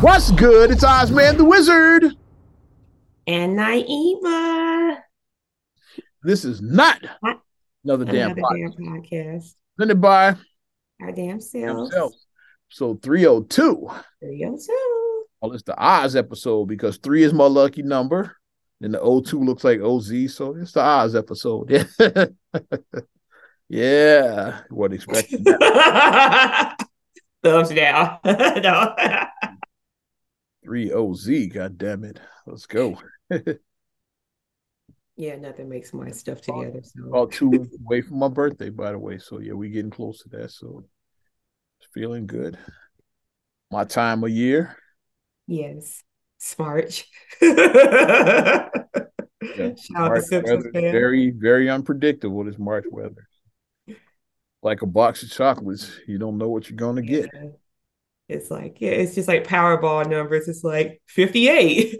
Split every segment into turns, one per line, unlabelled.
What's good? It's Ozman the Wizard.
And Naiva.
This is not
What?
another damn
Another
podcast.
damn podcast.
Presented by
Our damn selves.
So 302.
302.
Well, it's the Oz episode because three is my lucky number. And the O2 looks like OZ. So it's the Oz episode. yeah. What expected. that.
Thumbs down. no.
3 OZ. God damn it. Let's go.
yeah, nothing makes my stuff together. So
About two weeks away from my birthday, by the way. So yeah, we're getting close to that. So it's feeling good. My time of year.
yes. Smart.
Yeah. March weather, very, very unpredictable this March weather. Like a box of chocolates, you don't know what you're gonna get.
It's like, yeah, it's just like Powerball numbers. It's like 58,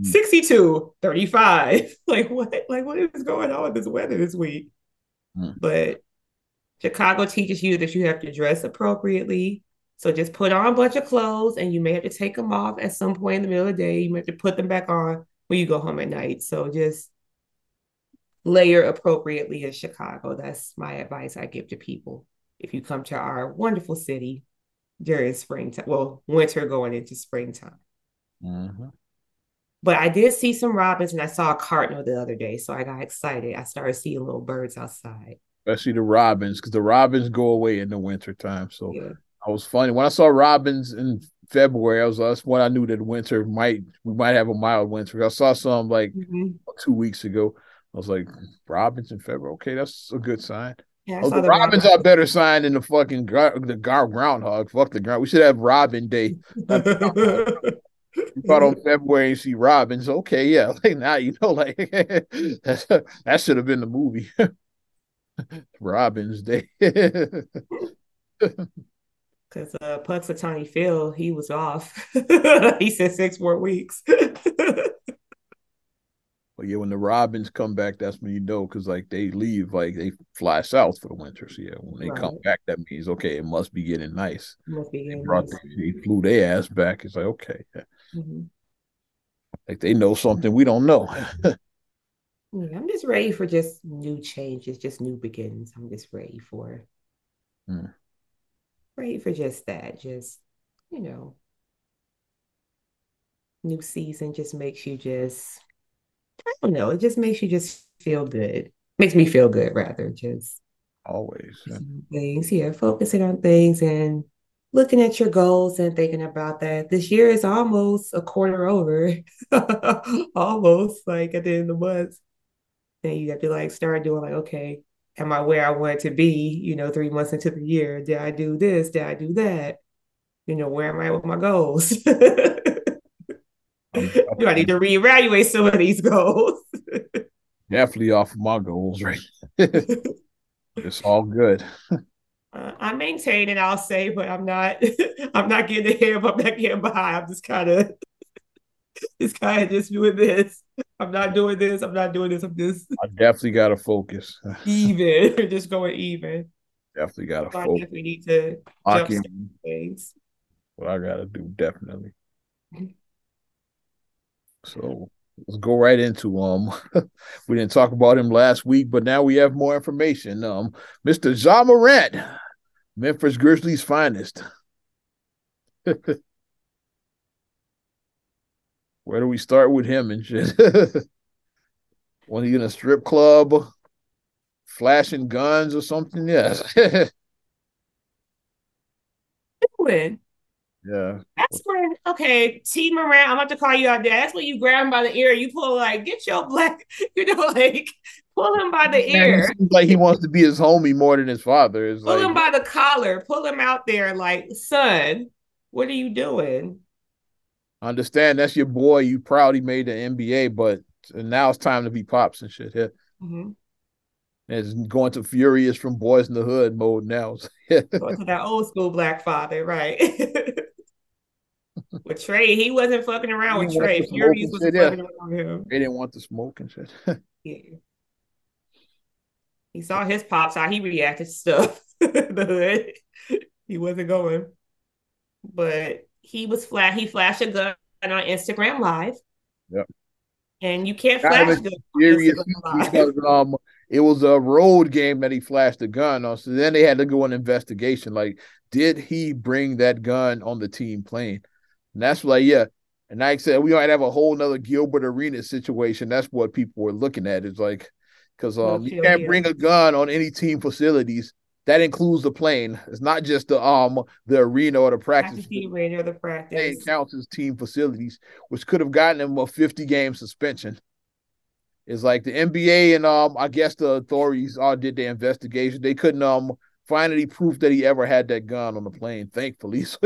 Mm.
62, 35. Like what? Like what is going on with this weather this week?
Mm.
But Chicago teaches you that you have to dress appropriately. So just put on a bunch of clothes and you may have to take them off at some point in the middle of the day. You may have to put them back on when you go home at night. So just layer appropriately in Chicago. That's my advice I give to people. If you come to our wonderful city during springtime, well, winter going into springtime.
Mhm.
But I did see some robins and I saw a cardinal the other day. So I got excited. I started seeing little birds outside.
Especially the robins, because the robins go away in the winter time. So
Yeah.
I was funny when I saw robins in February. I was that's when I knew that winter might we might have a mild winter. I saw some like
Mhm.
two weeks ago. I was like, robins in February. Okay, that's a good sign.
Yeah,
Oh, the robins
robins.
are a better sign than the fucking gar- the gar- groundhog. Fuck the ground. We should have Robin Day. You caught on February and see robins. Okay, yeah. Like now you know, like that should have been the movie. Robin's Day.
Because uh, Punxsutawney Phil, he was off. he said six more weeks.
But yeah, when the robins come back, that's when you know because like they leave, like they fly south for the winter. So yeah, when they come back, that means okay, it must be getting nice.
Must be
They
getting
brought
nice.
they flew their ass back. It's like okay,
Mhm.
like they know something we don't know.
Yeah, I'm just ready for just new changes, just new beginnings. I'm just ready for
Hmm.
ready for just that. Just, you know, new season just makes you just I don't know, it just makes you just feel good. Makes me feel good rather, just
Always. yeah.
focusing on things. Yeah, focusing on things and looking at your goals and thinking about that. This year is almost a quarter over. Almost like at the end of the month. Then you have to like start doing like, okay, am I where I want to be, you know, three months into the year? Did I do this? Did I do that? You know, where am I with my goals? Do I need to reevaluate some of these goals?
definitely off of my goals, right? it's all good.
Uh, I maintain and I'll say, but I'm not I'm not getting ahead, but I'm not getting behind. I'm just kind of just kind of just doing this. I'm not doing this. I'm not doing this. I'm just
I definitely got to focus.
even, just going even.
Definitely got to
So
focus.
We need to jumpstart
in
things.
what I got to do. Definitely. So let's go right into um. we didn't talk about him last week, but now we have more information. Um, Mr. Ja Morant, Memphis Grizzlies finest. Where do we start with him and shit? Was he in a strip club, flashing guns or something? Yes. Yeah.
that's when okay, Tee Morant, I'm about to call you out there. That's when you grab him by the ear, you pull like, get your black, you know, like pull him by the
Yeah,
ear,
like he wants to be his homie more than his father. It's
pull
like
him by the collar, pull him out there, like, son, what are you doing?
I understand that's your boy. You proud he made the NBA, but now it's time to be pops and shit. Yeah.
Mhm.
It's going to furious from boys in the hood mode now.
Going to that old school black father, right? with Trey, he wasn't fucking around with Trey. Furious was fucking around him.
they didn't want the smoke and shit.
Yeah. He saw his pops how he reacted to stuff. the hood. He wasn't going. But he was flat. He flashed a gun on Instagram Live.
Yep.
And you can't flash the
gun because um it was a road game that he flashed a gun on. So then they had to go an investigation. Like, did he bring that gun on the team plane? And that's like, yeah. And like I said, we might have a whole nother Gilbert Arenas situation. That's what people were looking at. It's like because um you can't bring a gun on any team facilities that includes the plane. It's not just the um the arena or the practice.
The arena or the practice.
It counts as team facilities, which could have gotten him a 50 game suspension. It's like the NBA and um I guess the authorities all did their investigation. They couldn't um find any proof that he ever had that gun on the plane, thankfully. So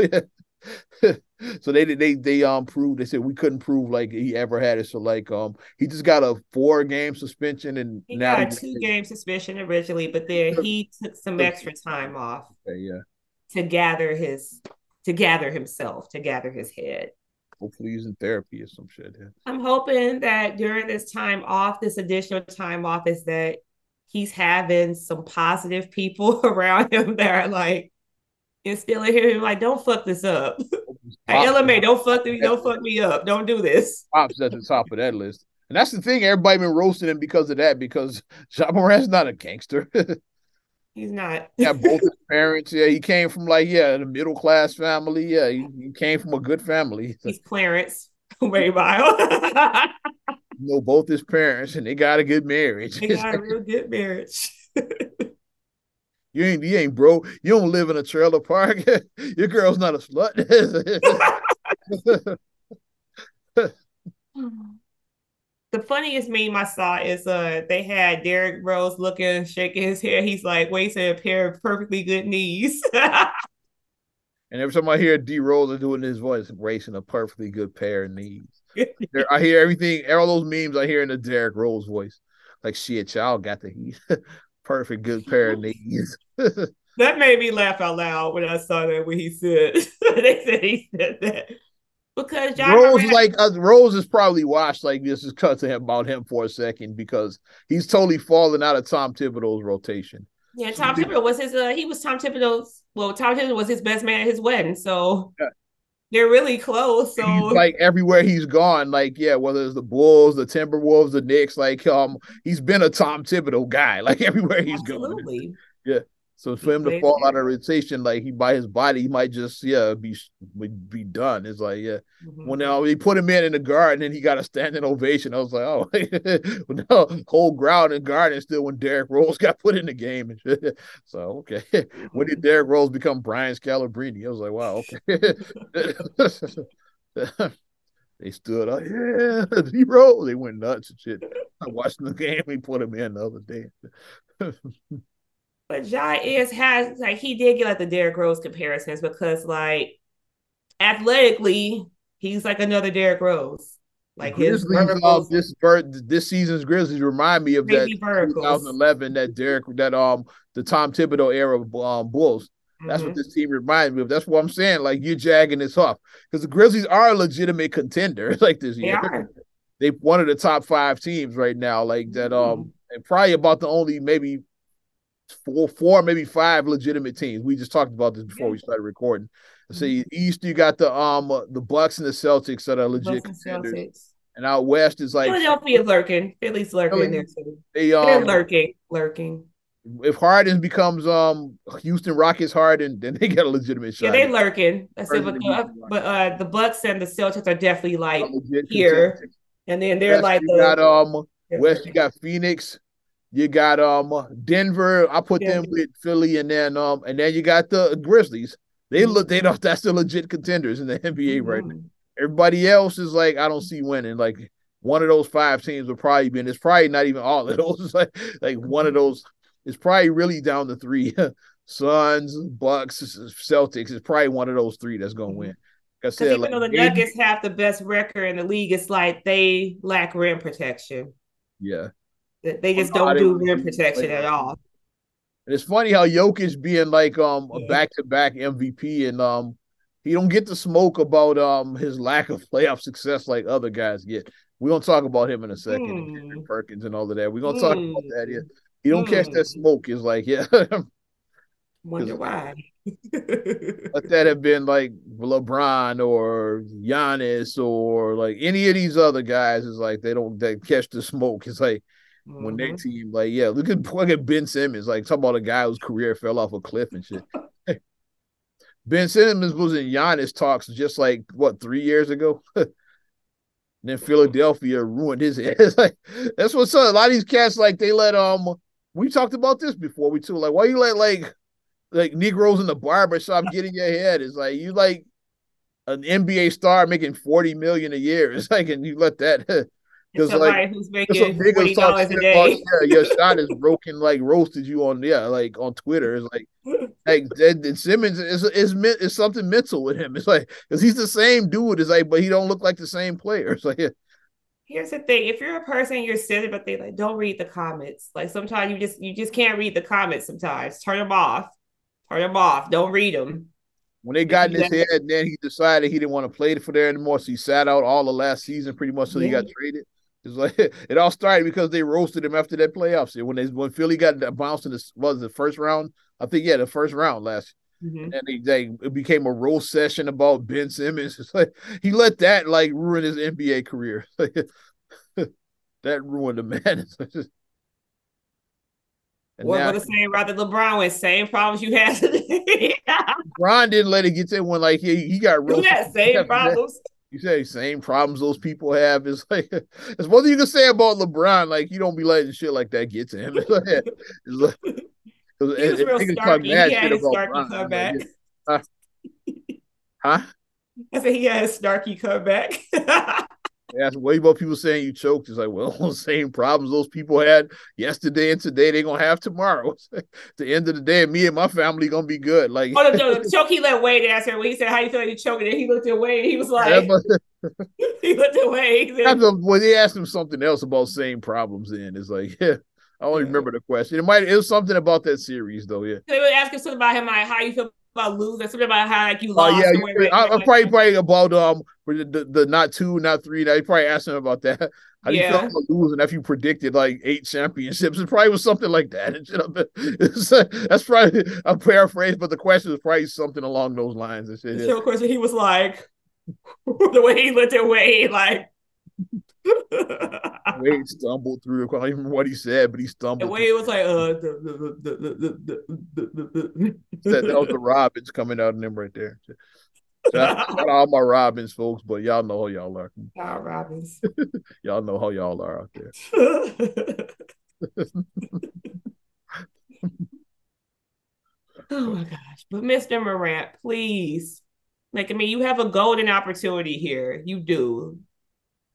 so they they they um proved they said we couldn't prove like he ever had it. So like um he just got a four game suspension and
he
now
got a two game suspension originally, but then he took some extra time off.
Okay, yeah.
To gather his to gather himself, to gather his head.
Hopefully he's in therapy or some shit. Yeah.
I'm hoping that during this time off, this additional time off is that he's having some positive people around him that are like instilling here like, don't fuck this up. Hey, LMA, don't fuck me, don't fuck me up. Don't do this.
Pops at the top of that list. And that's the thing, everybody been roasting him because of that, because Ja Morant's not a gangster.
He's not.
yeah, both his parents. Yeah, he came from like, yeah, the middle class family. Yeah, he, he came from a good family.
He's Clarence Way Mile.
you know, both his parents, and they got a good marriage.
They got a real good marriage.
You ain't you ain't bro. You don't live in a trailer park. Your girl's not a slut.
the funniest meme I saw is uh they had Derrick Rose looking, shaking his hair. He's like wasting a pair of perfectly good knees.
and every time I hear D Rose doing his voice, racing a perfectly good pair of knees. I hear everything, all those memes I hear in the Derrick Rose voice. Like shit, y'all got the perfect good pair of knees.
that made me laugh out loud when I saw that when he said they said he said that. Because John
Rose Moran, like uh, Rose is probably watched like this is cut to him about him for a second because he's totally fallen out of Tom Thibodeau's rotation.
Yeah, Tom Thibodeau was his uh he was Tom Thibodeau's well, Tom Thibodeau was his best man at his wedding. So yeah. they're really close. So
he's like everywhere he's gone, like yeah, whether it's the Bulls, the Timberwolves, the Knicks, like um, he's been a Tom Thibodeau guy, like everywhere he's Absolutely. gone. Yeah. So for him to fall out of rotation, like he by his body, he might just yeah be be done. It's like yeah, mm-hmm. when uh, they put him in in the guard, and then he got a standing ovation. I was like, oh, no, whole ground and garden still when Derrick Rose got put in the game. so okay, when did Derrick Rose become Brian Scalabrine? I was like, wow, okay. they stood up, yeah, he Rose. They went nuts and shit. I watched the game. He put him in the other day.
But Ja is has like he did get like the Derrick Rose comparisons because like athletically he's like another Derrick Rose. Like his
this this season's Grizzlies remind me of that 2011 that Derrick that um the Tom Thibodeau era um, Bulls. That's mm-hmm. what this team reminds me of. That's what I'm saying. Like you're jagging this off because the Grizzlies are a legitimate contender like this year. They are. They one of the top five teams right now. Like that. Mm-hmm. Um, and probably about the only maybe four, four, maybe five legitimate teams. We just talked about this before we started recording. Mm-hmm. See, East you got the um the Bucks and the Celtics that are legit contenders. And out west is like
Philadelphia lurking. Philly's lurking Philly, there too. They um, They're lurking, lurking.
If Harden becomes um Houston Rockets Harden, then they get a legitimate shot.
Yeah, they lurking. I said, but, uh, but uh, the Bucks and the Celtics are definitely like here, and then they're west like
the got, um West. You got Phoenix, you got um Denver. I put them with Philly, and then um and then you got the Grizzlies. They mm-hmm. look they don't that's the legit contenders in the NBA mm-hmm. right now. Everybody else is like I don't see winning. Like one of those five teams will probably be. And it's probably not even all of those. It's like like one of mm-hmm. those. It's probably really down to three. Suns, Bucks, Celtics is probably one of those three that's gonna mm-hmm. win.
Because even like, though the Nuggets have the best record in the league, it's like they lack rim protection.
Yeah.
They just don't do rim protection at all.
And it's funny how Jokic being like um a back to back MVP and um he don't get the smoke about um his lack of playoff success like other guys get. We're gonna talk about him in a second, mm. Perkins and all of that. We're gonna mm. talk about that. Yeah. He don't mm. catch that hmm. smoke. It's like, yeah.
Wonder why.
let that have been like LeBron or Giannis or like any of these other guys. Is like they don't they catch the smoke. It's like mm-hmm. when their team, like yeah, look at look at Ben Simmons. Like talk about a guy whose career fell off a cliff and shit. ben Simmons was in Giannis talks just like what three years ago. then Philadelphia ruined his head. like that's what's up. A lot of these cats like they let um. We talked about this before. We too like why you let like like Negroes in the barber barbershop getting your head. It's like you like an NBA star making 40 million a year. It's like, and you let that
because like who's making forty dollars a day.
Yeah, your shot is broken, like roasted you on yeah, like on Twitter. It's like like that, Simmons is is is something mental with him. It's like because he's the same dude. It's like, but he don't look like the same player. It's like yeah.
Here's the thing: if you're a person, you're sitting, but they like don't read the comments. Like sometimes you just you just can't read the comments. Sometimes turn them off. Turn them off. Don't read them.
When they got in his head, and then he decided he didn't want to play for there anymore. So he sat out all the last season pretty much till yeah. he got traded. It's like it all started because they roasted him after that playoffs. When they when Philly got bounced in the was the first round, I think yeah, the first round last. Mm-hmm. And they, they, it became a roast session about Ben Simmons. It's like he let that like ruin his NBA career. that ruined the man.
And what would have saying rather LeBron with same problems you had today.
LeBron didn't let it get to one like he he got real
yeah, same problems.
You say same problems those people have. It's like it's what you can say about LeBron. Like you don't be letting shit like that get to him. It's like, it's like,
he was it, real snarky. He had his snarky comeback. Huh?
huh?
I said he had a snarky comeback.
That's way more people saying you choked. It's like, well, same problems those people had yesterday and today they're gonna have tomorrow. At the end of the day, me and my family gonna be good. Like,
oh no, the choke he let Wade answer when he said, "How you feel like you choking?" And he looked away. Wade. He was like, he looked at Wade.
when they asked him something else about same problems, then it's like, yeah. I don't yeah. remember the question. It might it was something about that series though. Yeah,
they were asking something about him, like how you feel about losing, that's something about how like you oh, lost.
Oh yeah, you, I, am probably probably about um the, the, the not two, not three. They probably asked him about that. How do you feel about losing if you predicted like eight championships? It probably was something like that. that's probably a paraphrase, but the question was probably something along those lines. And
shit. The question he was like, the way he looked at Wade, like
Wade stumbled through. I don't even remember what he said, but he stumbled.
The way was like, uh, the, the,
the, the, the, that, that was the Robins coming out in them right there. Shout all my Robins folks, but y'all know how y'all are.
Our Robins.
y'all know how y'all are out there.
oh my gosh. But Mr. Morant, please. Like, I mean, you have a golden opportunity here. You do.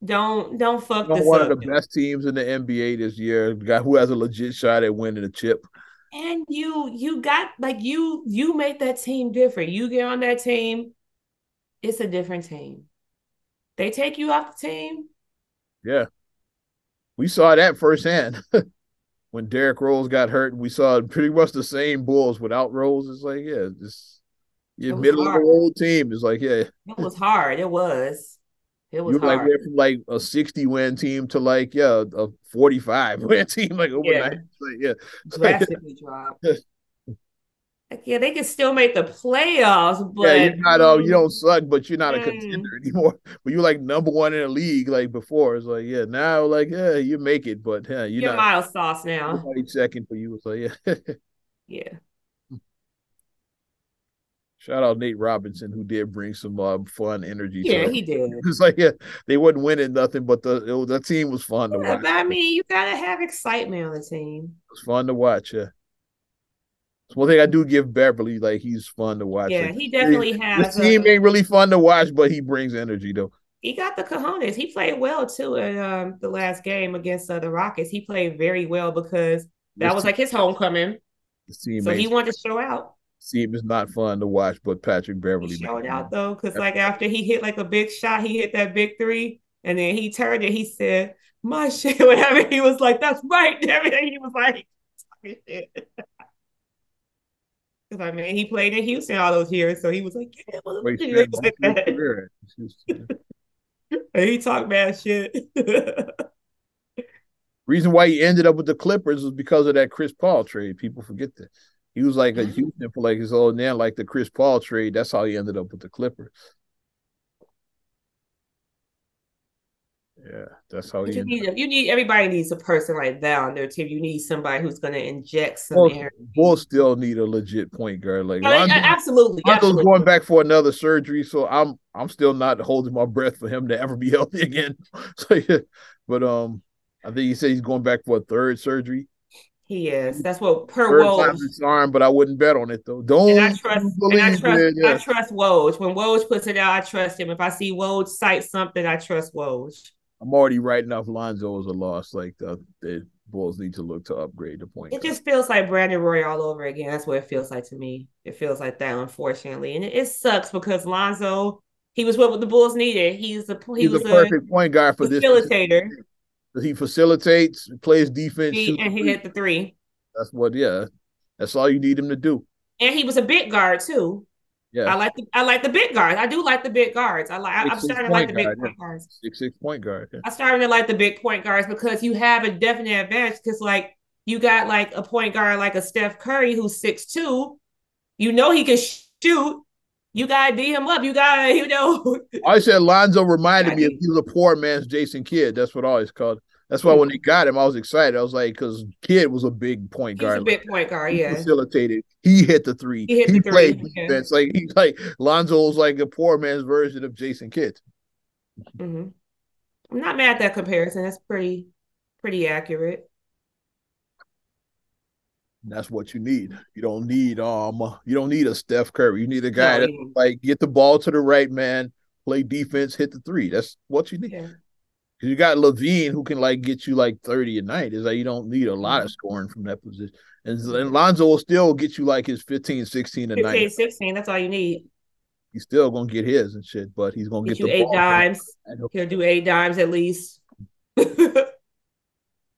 Don't don't fuck this
one
up.
of the best teams in the NBA this year. Guy who has a legit shot at winning a chip.
And you you got like you you make that team different. You get on that team, it's a different team. They take you off the team.
Yeah. We saw that firsthand. when Derrick Rose got hurt, we saw pretty much the same Bulls without Rose. It's like, yeah, just you middle hard. of the old team. It's like, yeah.
It was hard. It was. It was
you like went from like a 60 win team to like yeah a 45 win team like overnight. Yeah, like, yeah.
drastically dropped. Like, yeah, they can still make the playoffs, but
yeah, you're not uh, you don't suck, but you're not mm. a contender anymore. But you're like number one in the league, like before. It's like, yeah, now like yeah, you make it, but yeah, you're,
you're not miles sauce now.
Second for you, so yeah.
yeah.
Shout out Nate Robinson who did bring some uh, fun energy.
Yeah, he did.
It's like yeah, they wasn't winning nothing, but the it, the team was fun yeah, to watch.
I mean, you gotta have excitement on the team.
It's fun to watch. Yeah. It's one thing I do give Beverley. like he's fun to watch.
Yeah,
like,
he definitely
he,
has.
The team ain't really fun to watch, but he brings energy though.
He got the cojones. He played well too in um, the last game against uh, the Rockets. He played very well because that this was like his homecoming. So he wanted to show out
team is not fun to watch, but Patrick Beverley
he showed out though, because like after he hit like a big shot, he hit that big three, and then he turned and he said, "My shit," whatever. He was like, "That's right," everything. He was like, Because I mean, he played in Houston all those years, so he was like, "Yeah, well, Wait, like that." and he talked bad shit.
Reason why he ended up with the Clippers was because of that Chris Paul trade. People forget that. He was like a mm-hmm. Houston for like his old man, like the Chris Paul trade. That's how he ended up with the Clippers. Yeah, that's how
you need. You need everybody needs a person like that on their team. You need somebody who's going to inject some Bulls,
air. Bulls still need a legit point guard. Like
I mean, absolutely,
Lonzo's going back for another surgery, so I'm I'm still not holding my breath for him to ever be healthy again. so yeah, but um, I think he said he's going back for a third surgery.
He is. That's what per Third Woj.
Arm, but I wouldn't bet on it though. Don't. And I
trust. And I trust. It, yeah. I trust Woj. When Woj puts it out, I trust him. If I see Woj cite something, I trust Woj.
I'm already writing off Lonzo as a loss. Like the, the Bulls need to look to upgrade the point.
It just feels like Brandon Roy all over again. That's what it feels like to me. It feels like that, unfortunately, and it, it sucks because Lonzo, he was what the Bulls needed. He's a he
He's
was
a perfect a point guard for
facilitator.
this. He facilitates, plays defense,
he, and he hit the three.
That's what, yeah, that's all you need him to do.
And he was a big guard too. Yeah, I like the I like the big guards. I do like the big guards. I like. Six, I'm starting to like the big guard, point yeah. guards.
Six six point guard. Yeah.
I'm starting to like the big point guards because you have a definite advantage. Because like you got like a point guard like a Steph Curry who's six two. You know he can shoot. You gotta D him up. You gotta, you know.
I said Lonzo reminded me of he was a poor man's Jason Kidd. That's what I always called. That's why when they got him, I was excited. I was like, because Kidd was a big point guard.
He's a big point guard, yeah.
He facilitated. He hit the three. He, he the played three. defense. Yeah. Like he like Lonzo was like a poor man's version of Jason Kidd.
Mm-hmm. I'm not mad at that comparison. That's pretty pretty accurate.
That's what you need. You don't need um you don't need a Steph Curry. You need a guy no, that like get the ball to the right man, play defense, hit the three. That's what you need. Yeah you got LaVine who can like get you like 30 a night. Is like you don't need a lot of mm-hmm. scoring from that position. And, and Lonzo will still get you like his 15, 16 a 15, night.
16, that's all you need.
He's still gonna get his and shit, but he's gonna get, get
you eight dimes. He'll do eight dimes at least.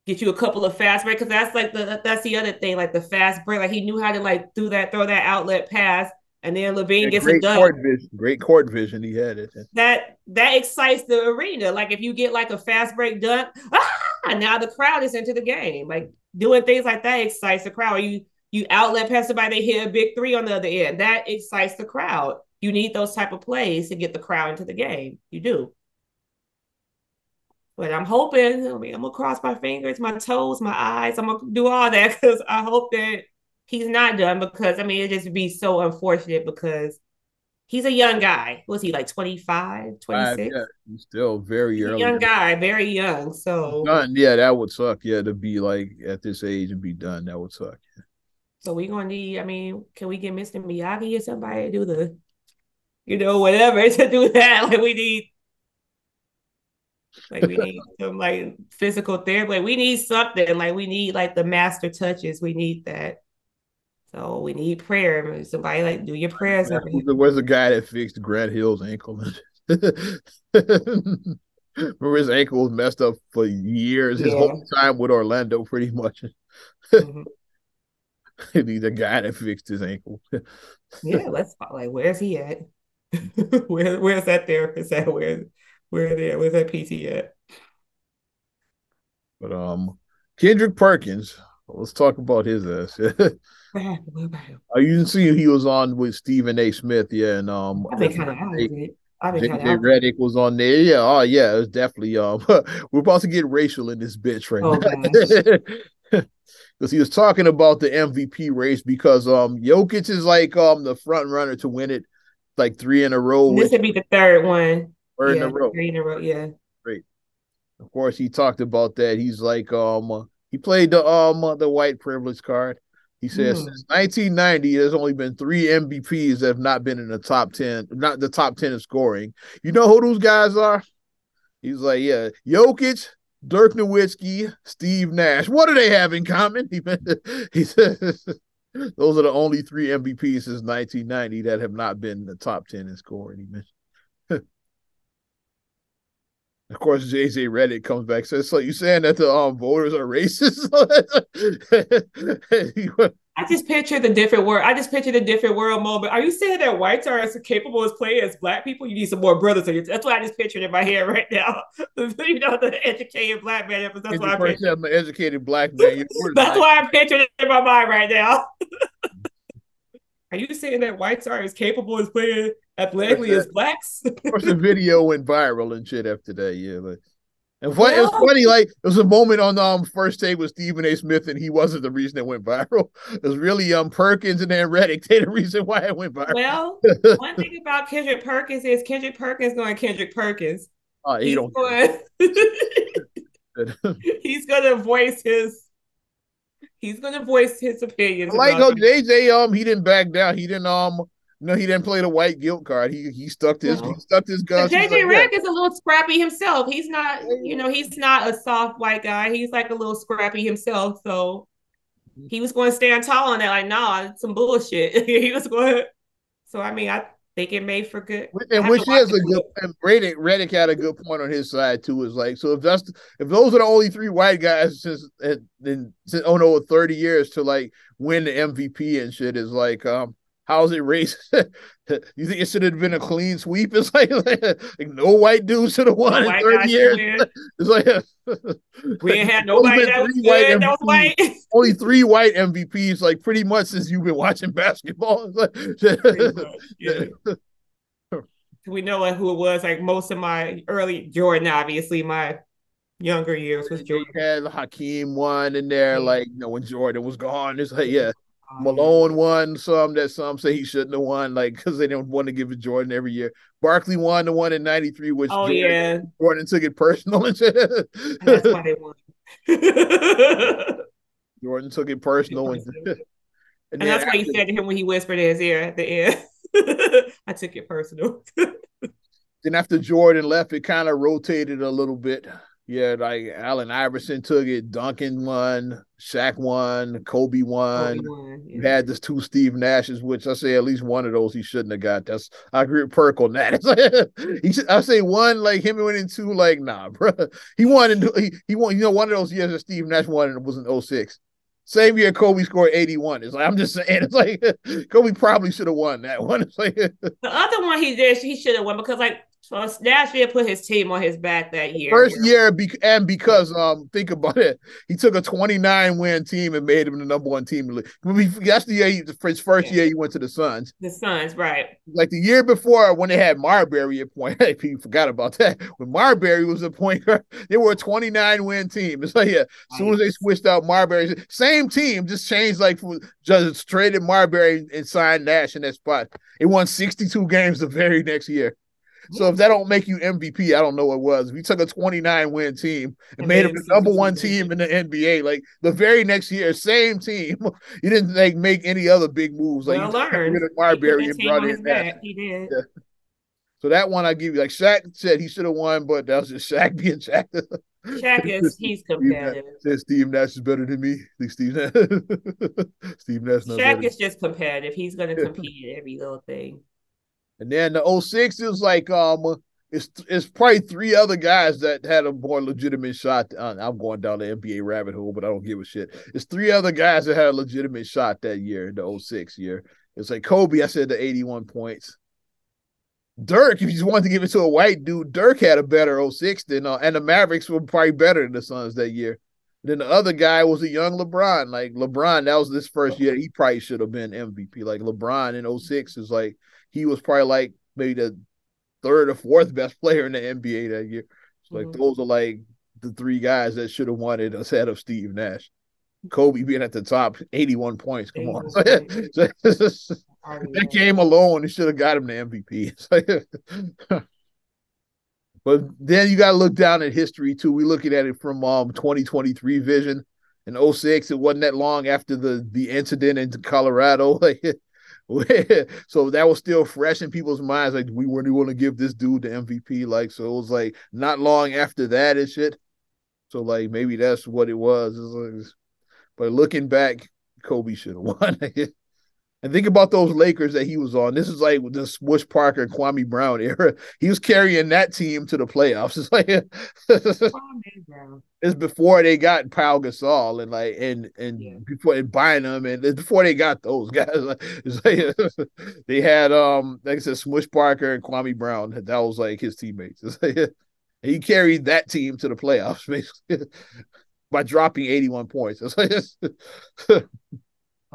get you a couple of fast breaks because that's like the that's the other thing, like the fast break. Like he knew how to like do that, throw that outlet pass and then LaVine yeah, gets
great
it done.
Court vision, great court vision he had it.
That that excites the arena. Like if you get like a fast break dunk, ah, now the crowd is into the game. Like doing things like that excites the crowd. You you outlet pass somebody, they hit a big three on the other end. That excites the crowd. You need those type of plays to get the crowd into the game. You do. But I'm hoping, I mean, I'm gonna cross my fingers, my toes, my eyes. I'm gonna do all that because I hope that he's not done because I mean it just be so unfortunate because he's a young guy. Was he like 25, 26?
yeah, he's still very he's
early. young guy, very young. So
done. yeah, that would suck. Yeah, to be like at this age and be done, that would suck.
So we gonna need, I mean, can we get Mr. Miyagi or somebody to do the, you know, whatever to do that? Like we need like we need some like physical therapy. Like we need something. Like we need like the master touches. We need that. So we need prayer. Somebody like do your prayers.
Where's the guy that fixed Grant Hill's ankle? Remember his ankle was messed up for years. His yeah. whole time with Orlando, pretty much. Mm-hmm. He's the guy that fixed his ankle.
yeah, let's like where's he at? where where's that therapist at? Where where there? Where's that PT at?
But um, Kendrick Perkins. Let's talk about his ass. What happened? What happened? You can see he was on with Stephen A. Smith, yeah, and um, I've been kind of out of it. JJ Redick was on there. Yeah, oh yeah, it was definitely um we're about to get racial in this bitch right oh, now. Because he was talking about the MVP race because um Jokic is like um the front runner to win it like three in a row.
This would be the third one.
Yeah, in a row.
Three in a row, yeah.
Great. Of course, he talked about that. He's like um he played the um the white privilege card. He says mm. since 1990, there's only been three MVPs that have not been in the top 10, not the top 10 of scoring. You know who those guys are? He's like, yeah, Jokic, Dirk Nowitzki, Steve Nash. What do they have in common? He, he says those are the only three MVPs since 1990 that have not been in the top 10 in scoring. He mentioned. Of course, JJ Redick comes back says, "So you saying that the um, voters are racist?"
I just picture the different world. I just picture the different world moment. Are you saying that whites are as capable as playing as black people? You need some more brothers. That's what I just pictured in my head right now. you know, the educated black man. That's pictured.
I'm an educated black man.
That's why I pictured it in my mind right now. Are you saying that whites are as capable as playing athletically as blacks?
of course, the video went viral and shit after that. Yeah, but and what, well, it was funny, like there was a moment on um first take with Stephen A. Smith, and he wasn't the reason it went viral. It was really um Perkins and then Redick. They the reason why it went viral.
Well, one thing about Kendrick Perkins is Kendrick Perkins going Kendrick Perkins.
Oh, he he's don't.
Going, he's gonna voice his He's gonna voice his opinions.
I like how JJ um he didn't back down. He didn't um no he didn't play the white guilt card. He he stuck to his no. he stuck his guns.
JJ like, Redick yeah. is a little scrappy himself. He's not you know he's not a soft white guy. He's like a little scrappy himself. So he was going to stand tall on that. Like nah, some bullshit. he was going. So I mean I think it made for good.
And which is a good and Redick, Redick had a good point on his side too. Is like so if that's if those are the only three white guys since then since oh no 30 years to like win the MVP and shit is like um how's it racist? you think it should have been a clean sweep? It's like, like, like no white dudes should have won in 30 years. It's like
we ain't had nobody that was, good, was white.
Only three white MVPs, like pretty much since you've been watching basketball. Like,
yeah. we know like, who it was. Like most of my early Jordan, obviously my younger years was Jordan.
had Hakeem one in there, like you know when Jordan was gone. It's like yeah, Oh, Malone won some that some say he shouldn't have won, like because they don't want to give it Jordan every year. Barkley won the one in '93, which
oh
Jordan,
yeah,
Jordan took it personal and shit.
that's why they won.
Jordan took it personal, and,
and, and that's why you said to him when he whispered in his ear at the end, "I took it personal."
then after Jordan left, it kind of rotated a little bit. Yeah, like Allen Iverson took it, Duncan won, Shaq won, Kobe won. Kobe won yeah. You had this two Steve Nashes, which I say at least one of those he shouldn't have got. That's I agree with Perk on that. he, I say one like him winning two, like nah, bro. He won and he, he won. You know, one of those years that Steve Nash won and it was in 06. Same year Kobe scored 81. It's like I'm just saying, it's like Kobe probably should have won that one. It's like
the other one he did, he should have won because like so Nashville put his team on his back that year.
First year, and because um, think about it, he took a 29 win team and made him the number one team. That's the year, he, his first yeah. year he went to the Suns.
The Suns, right?
Like the year before when they had Marbury at point, people forgot about that. When Marbury was a point guard, they were a 29 win team. It's like yeah, as soon as they switched out Marbury, same team, just changed like just traded Marbury and signed Nash in that spot. It won 62 games the very next year. So if that don't make you MVP, I don't know what was. We took a 29 win team and, and made them the number one team in the NBA, like the very next year, same team, you didn't like make any other big moves. Like
well you
Marbury and brought in that.
He did. Yeah.
So that one I give you. Like Shaq said, he should have won, but that was just Shaq being Shaq.
Shaq is he's competitive.
Said Steve Nash is better than me. Steve Nash. Steve Nash.
Shaq is just competitive. He's going to compete in every little thing.
And then the 06 is like um it's it's probably three other guys that had a more legitimate shot. Uh, I'm going down the NBA rabbit hole, but I don't give a shit. It's three other guys that had a legitimate shot that year, the 06 year. It's like Kobe, I said the 81 points. Dirk, if you just wanted to give it to a white dude, Dirk had a better 06 than uh, and the Mavericks were probably better than the Suns that year. Then the other guy was a young LeBron. Like LeBron, that was this first year. He probably should have been MVP. Like LeBron in 06 is like he was probably like maybe the third or fourth best player in the NBA that year. So like mm-hmm. those are like the three guys that should have wanted instead of Steve Nash. Kobe being at the top, 81 points. Come on. that game alone, it should have got him the MVP. but then you got to look down at history too. We're looking at it from um 2023 vision. In 06, it wasn't that long after the the incident in Colorado. Like so that was still fresh in people's minds. Like we really want to give this dude the MVP. Like so, it was like not long after that and shit. So like maybe that's what it was. Like, but looking back, Kobe should have won. And think about those Lakers that he was on. This is like the Smush Parker and Kwame Brown era. He was carrying that team to the playoffs. It's like it's before they got Pau Gasol and like and and yeah. before and buying them and before they got those guys. Like they had um like I said, Smush Parker and Kwame Brown. That was like his teammates. Like, he carried that team to the playoffs basically by dropping 81 points.
but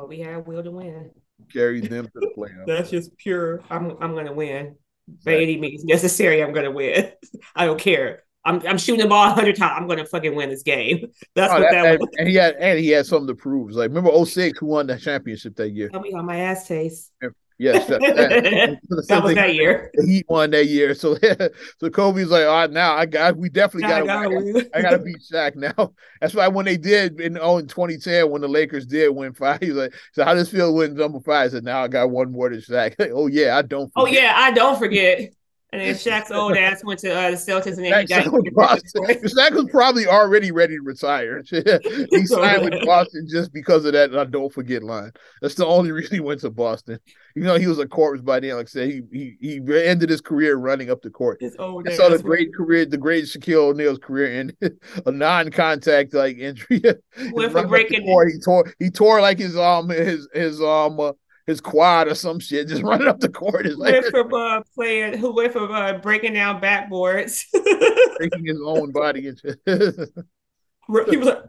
we had will to win.
Carried them to the playoffs.
That's just pure. I'm I'm gonna win. By any means necessary, I'm gonna win. I don't care. I'm I'm shooting the ball hundred times. I'm gonna fucking win this game. That's oh, what that,
that was. And he had and he had something to prove. Like remember 06 who won the championship that year?
Tell me how my ass tastes.
Yes, that, that,
that was that year.
The Heat won that year, so so Kobe's like, all right, now I got, we definitely got to, I got to beat Shaq now. That's why when they did in oh in 2010 when the Lakers did win five, he's like, so how does feel win number five? I said, now I got one more to Shaq. oh yeah, I don't.
Oh, forget. Oh yeah, I don't forget. And then Shaq's old ass went to uh, the Celtics, and then Shaq,
was Boston. Shaq was probably already ready to retire. he signed with Boston just because of that. I don't forget line. That's the only reason he went to Boston. You know, he was a corpse by then. Like I said, he he he ended his career running up the court. His old I saw the great career, the great Shaquille O'Neal's career in a non-contact like injury.
For breaking.
He tore he tore like his um his his um. Uh, his quad or some shit, just running up the court. Is
like, went from uh, playing, who went from uh, breaking down backboards,
breaking his own body and he was like,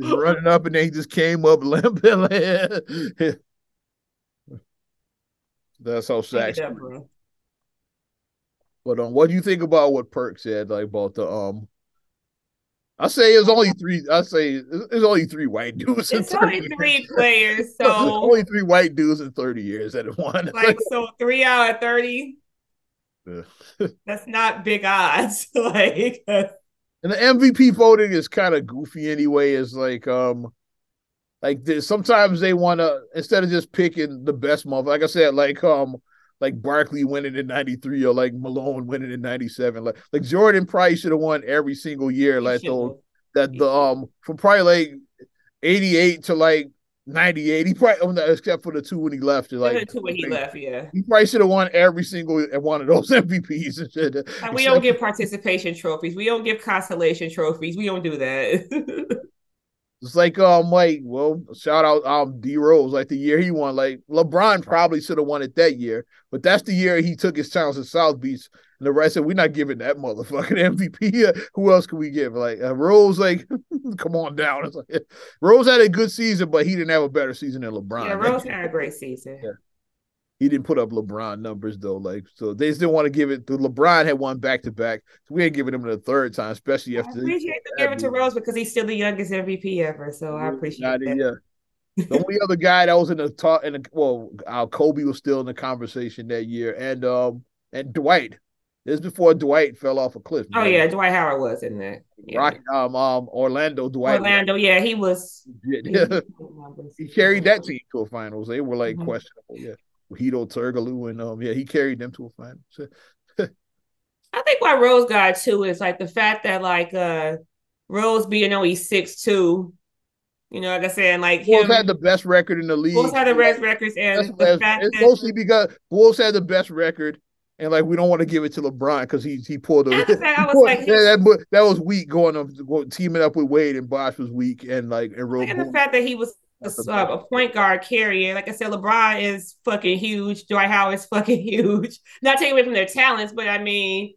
just running up, and then he just came up limping. That's how Shaq. But um, what do you think about what Perk said, like about the um I say it's only three. I say it's only three white dudes.
It's only three years. players, so
only three white dudes in thirty years that have won.
Like so, three out of thirty. That's not big odds. like, and
the MVP voting is kind of goofy anyway. Is like, um, like this, sometimes they want to instead of just picking the best month. Like I said, like um, like Barkley winning in 93 or like Malone winning in 97. Like like Jordan probably should have won every single year. Like those that the um from probably like 88 to like 98. He probably oh, except for the two when he left. Like
two when he left, yeah.
He probably should have won every single one of those MVPs and shit.
And we don't give participation trophies. We don't give consolation trophies. We don't do that.
It's like um like well shout out um D Rose like the year he won like LeBron probably should have won it that year but that's the year he took his chance at South Beach and the rest said we're not giving that motherfucking MVP who else can we give? Like uh, Rose like come on down. It's like Rose had a good season but he didn't have a better season than LeBron
yeah Rose had a great season.
Yeah he didn't put up LeBron numbers though. Like so, they still want to give it. to LeBron had won back to back, so we ain't giving him the third time, especially after.
I appreciate the give it to Rose because he's still the youngest MVP ever. So I appreciate that.
Yeah. the only other guy that was in the talk, and well, uh, Kobe was still in the conversation that year, and um, and Dwight. This before Dwight fell off a cliff.
Oh yeah, Dwight Howard was in that.
Yeah. Rock, um, um, Orlando Dwight.
Orlando, yeah, he was. Yeah.
he carried that team to a finals. They were like mm-hmm. questionable. Yeah. Hedo Turkoglu, and um, yeah, he carried them to a final.
I think why Rose got too is like the fact that like uh Rose being only six two, you know, like I said, like
Bulls him, had the best record in the league.
Bulls had the best records, and the
fact it's that, mostly because Bulls had the best record. And like we don't want to give it to LeBron because he he pulled a was like, that, that, was weak going on teaming up with Wade and Bosh was weak and like and,
Rose and the fact that he was a, a, point guard carrier. Like I said, LeBron is fucking huge. Dwight Howard is fucking huge. Not taking away from their talents, but I mean,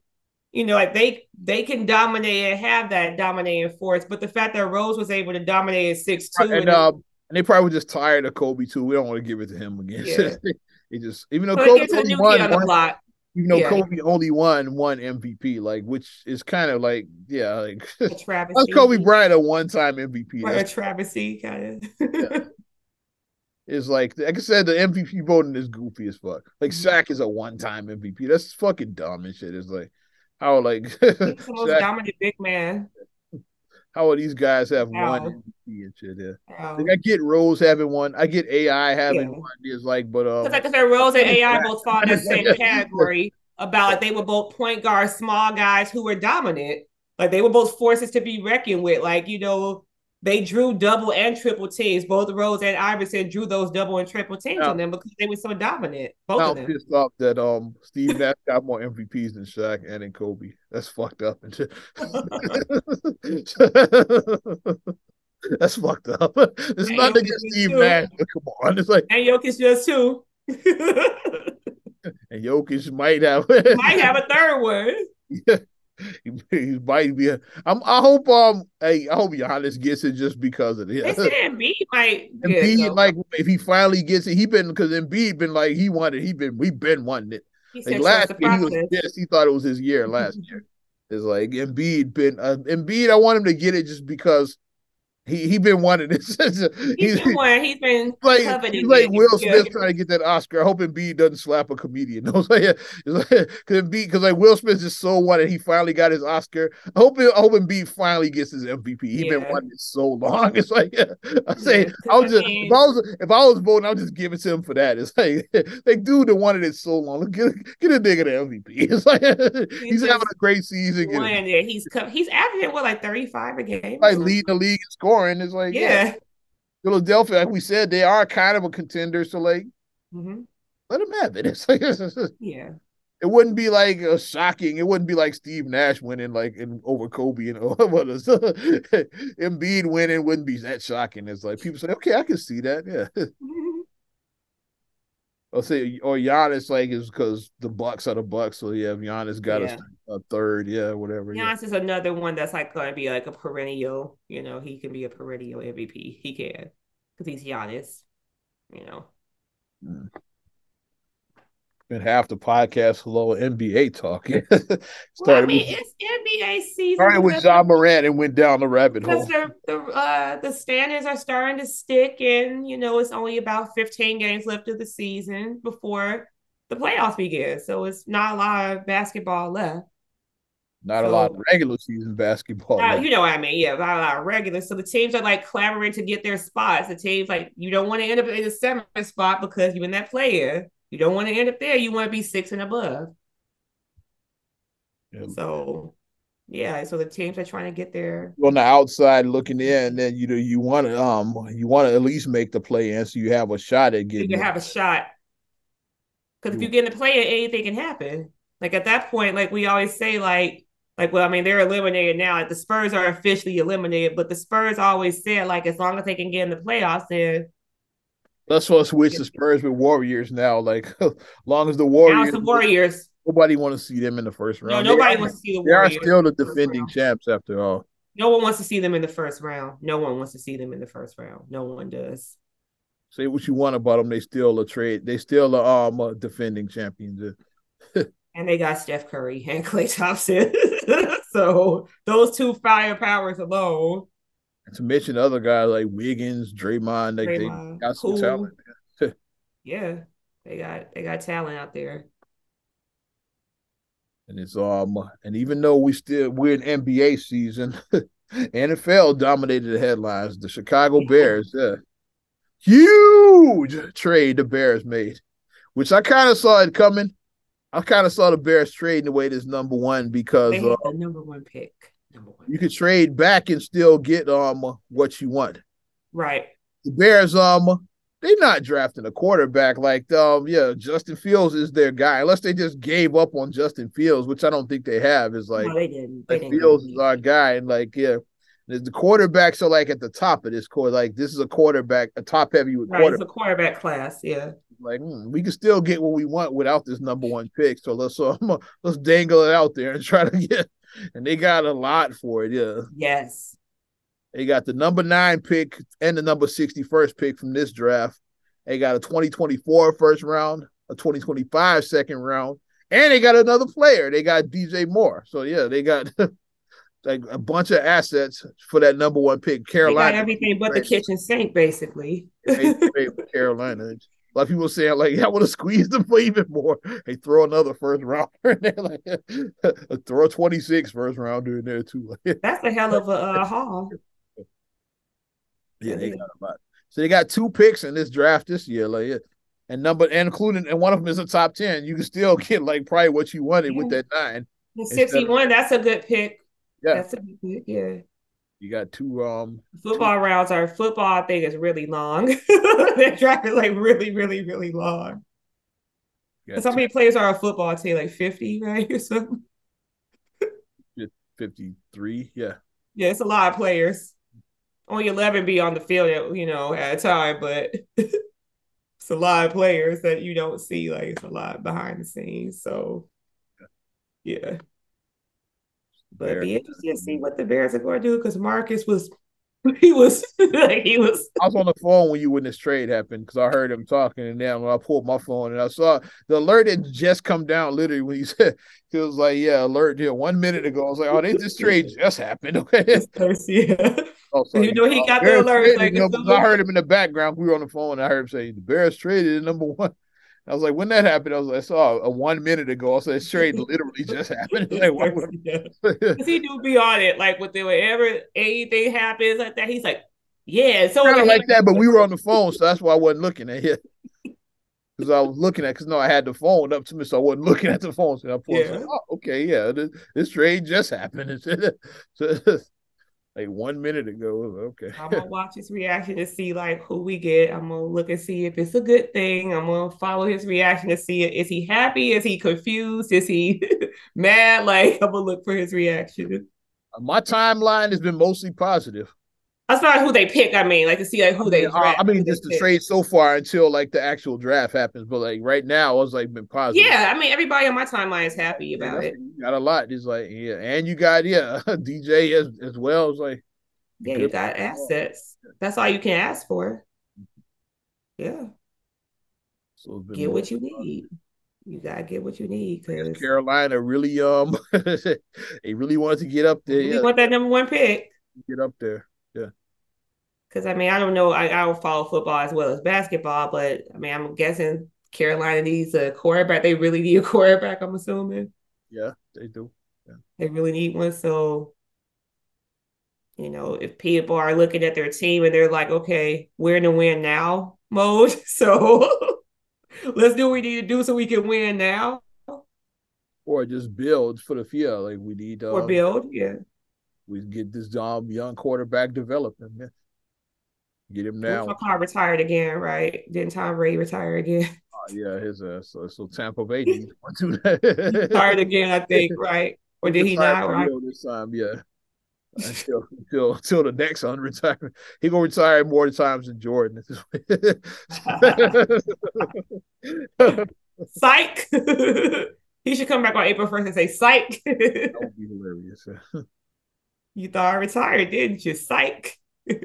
you know, like they they can dominate and have that dominating force. But the fact that Rose was able to dominate at six two,
and, and, um, and they probably were just tired of Kobe too. We don't want to give it to him again. Yeah. he just even though Kobe only won, on the know, yeah. Kobe only won one MVP, like which is kind of like yeah, like travesty. Kobe Bryant a one time MVP.
Like a travesty kind of. yeah.
It's like like I said, the MVP voting is goofy as fuck. Like mm-hmm. Shaq is a one time MVP. That's fucking dumb and shit. It's like how like
the most Shaq, dominant big man.
How are these guys have Ow. one MVP and shit? Yeah, like I get Rose having one. I get AI having yeah. one. It's like, but uh,
like I said, Rose and AI both fall in the same category. About like they were both point guard, small guys who were dominant. Like they were both forces to be reckoned with. Like you know, they drew double and triple teams. Both Rose and Iverson drew those double and triple teams now, on them because they were so dominant. Both
now
of them.
pissed off that um Steve Nash got more MVPs than Shaq and then Kobe. That's fucked up. That's fucked up. It's and not against Steve too. Nash. Come on, it's like
and Jokic does too.
and Jokic might have
might have a third one.
Yeah. he, he might be. A, I'm, I hope um hey I hope Giannis gets it just because of
this. Embiid might.
Embiid like if he finally gets it, he been because Embiid been like he wanted he been we been wanting it. He like last year he was yes he thought it was his year last year. It's like Embiid been uh, Embiid. I want him to get it just because he he been wanting this.
he's been wanting. He's been
like he's like Will Smith trying to get that Oscar. I hope Embiid doesn't slap a comedian. I was like, because Embiid because like Will Smith just so wanted. He finally got his Oscar. I hope I Embiid finally gets his MVP. He yeah. been wanting it so long. It's like yeah. I say, yeah, I was just if I was if I was voting, I'll just give it to him for that. It's like like dude that wanted it so long. Get get a nigga the MVP. It's like he's, he's having a great season.
He's he's averaging what like thirty five a game.
Like leading the league in scoring scoring. It's like, yeah. yeah. Philadelphia, like we said, they are kind of a contender. So, like, mm-hmm. let them have it. It's like,
yeah.
It wouldn't be like a shocking. It wouldn't be like Steve Nash winning like in over Kobe and what is Embiid winning wouldn't be that shocking. It's like people say, okay, I can see that. Yeah. I'll say or Giannis like is because the Bucks are the Bucks, so yeah, Giannis got yeah. a, a, third, yeah, whatever.
Giannis yeah. is another one that's like going to be like a perennial. You know, he can be a perennial MVP. He can because he's Giannis. You know. Mm
been half the podcast hello NBA talk.
started well, I mean, with, it's NBA season.
Started with Ja Morant and went down the rabbit hole.
Because the uh, the standards are starting to stick, and you know it's only about 15 games left of the season before the playoffs begin. So it's not a lot of basketball left.
Not so, a lot of regular season basketball.
Now, you know what I mean? Yeah, not a lot of regular. So the teams are like clamoring to get their spots. The teams like you don't want to end up in the seventh spot because you're in that player. You don't want to end up there. You want to be six and above. So, yeah. So the teams are trying to get there
on the outside looking in. Then you know you want to um you want to at least make the play in so you have a shot at getting.
You can have a shot. Because if you get in the play, in, anything can happen. Like at that point, like we always say, like like well, I mean they're eliminated now. Like the Spurs are officially eliminated, but the Spurs always said like as long as they can get in the playoffs, then
Let's all switch the Spurs with Warriors now. Like, long as the Warriors,
the Warriors,
nobody want to see them in the first round.
No, nobody wants to see the Warriors.
They are still the defending champs after all.
No one wants to see them in the first round. No one wants to see them in the first round. No one does.
Say what you want about them, they still a trade. They still are um, uh, defending champions.
and they got Steph Curry and Klay Thompson. so those two firepowers alone
to mention other guys like Wiggins, Draymond, they, Draymond. they got some cool. talent.
yeah, they got they got talent out there.
And it's um and even though we still we're in NBA season, NFL dominated the headlines. The Chicago Bears, yeah. Huge trade the Bears made, which I kind of saw it coming. I kind of saw the Bears trading away this number one because they
had uh, the number one pick
you could trade back and still get um what you want.
Right.
The Bears um they're not drafting a quarterback like um yeah Justin Fields is their guy unless they just gave up on Justin Fields which I don't think they have is like
no, they didn't. They
like didn't Fields is our guy and like yeah the quarterbacks are like at the top of this court like this is a quarterback a top heavy
right, quarterback. It's a quarterback class yeah
like hmm, we can still get what we want without this number one pick so let's um, let's dangle it out there and try to get and they got a lot for it. Yeah.
Yes.
They got the number nine pick and the number 61st pick from this draft. They got a 2024 first round, a 2025 second round, and they got another player. They got DJ Moore. So yeah, they got like a bunch of assets for that number one pick. Carolina.
everything but the kitchen sink, basically.
Carolina a lot of people saying like, yeah, I want to squeeze them for even more. They throw another first rounder in there, like throw a 26 first rounder in there too.
That's a hell of a uh, haul.
Yeah, they got about. So they got two picks in this draft this year, like and number and including and one of them is a top ten. You can still get like probably what you wanted yeah. with that nine.
The 61, of, that's a good pick. Yeah, that's a good pick. Yeah.
You got two um
football two. rounds are football I think is really long. They're drafted like really, really, really long. How many players are a football team? Like 50, right? Or something?
53, yeah.
Yeah, it's a lot of players. Only 11 be on the field, you know, at a time, but it's a lot of players that you don't see. Like, it's a lot behind the scenes. So, yeah. But be interested to see what the Bears are going to do because Marcus was he was like he was.
I was on the phone when you when this trade happened because I heard him talking, and then when I pulled my phone and I saw the alert had just come down literally when he said he was like, "Yeah, alert here one minute ago." I was like, "Oh, they, this trade just happened." Okay,
yeah. Oh, you know he got the alert. Like,
you know, I heard him in the background. We were on the phone. I heard him say the Bears traded number one. I was like, when that happened, I was like, I saw a one minute ago. I said, trade literally just happened. like,
Because he do be on it, like with whenever anything happens like that, he's like, yeah. So
kind of like that, but we were on the phone, so that's why I wasn't looking at it. Because I was looking at, because no, I had the phone up to me, so I wasn't looking at the phone. So I pulled, yeah. oh, okay, yeah, this, this trade just happened. so, like one minute ago. Okay.
I'm gonna watch his reaction to see like who we get. I'm gonna look and see if it's a good thing. I'm gonna follow his reaction to see is he happy? Is he confused? Is he mad? Like I'm gonna look for his reaction.
My timeline has been mostly positive.
That's not who they pick. I mean, like to see like who they.
I, I mean, just the trade so far until like the actual draft happens. But like right now, I was like been positive.
Yeah, I mean, everybody on my timeline is happy about yeah, it.
got a lot. It's like yeah, and you got yeah, DJ as as well. It's like
yeah, you got assets. That's all you can ask for. Yeah. So get what you need. You gotta get what you need because
Carolina really um they really wanted to get up there.
You yeah. want that number one pick.
Get up there. Yeah.
Because I mean, I don't know. I, I don't follow football as well as basketball, but I mean, I'm guessing Carolina needs a quarterback. They really need a quarterback. I'm assuming.
Yeah, they do. Yeah.
They really need one. So you know, if people are looking at their team and they're like, okay, we're in the win now mode. So let's do what we need to do so we can win now.
Or just build for the future. Like we need
Or um, build, yeah.
We get this young quarterback developing. Man. Get him now.
Car retired again, right? Didn't Tom Brady retire again?
Uh, yeah, his uh, so, so Tampa Bay needs
to do that. retired again, I think, right? Or did he not? Right?
This time, yeah until until until the next unretirement. He gonna retire more times than Jordan.
psych. he should come back on April first and say psych. that would be hilarious. You thought I retired, didn't you? Psych.
yeah,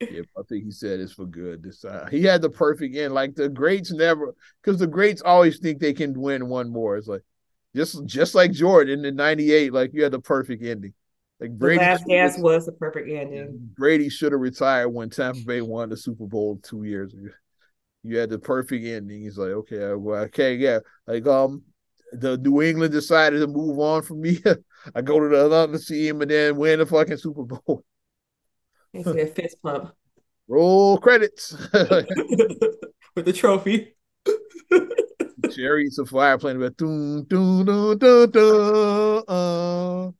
I think he said it's for good this time. He had the perfect end. Like the greats never, because the greats always think they can win one more. It's like just just like Jordan in '98. Like you had the perfect ending. Like
Brady, the last dance was the perfect ending.
Brady should have retired when Tampa Bay won the Super Bowl two years ago. You had the perfect ending. He's like, okay, well, okay, yeah. Like, um, the New England decided to move on from me. I go to the other team and then win the fucking Super Bowl.
It's a fist pump.
Roll credits
with the trophy.
Chariots of Fire playing about doom doom doom doom doom. Uh.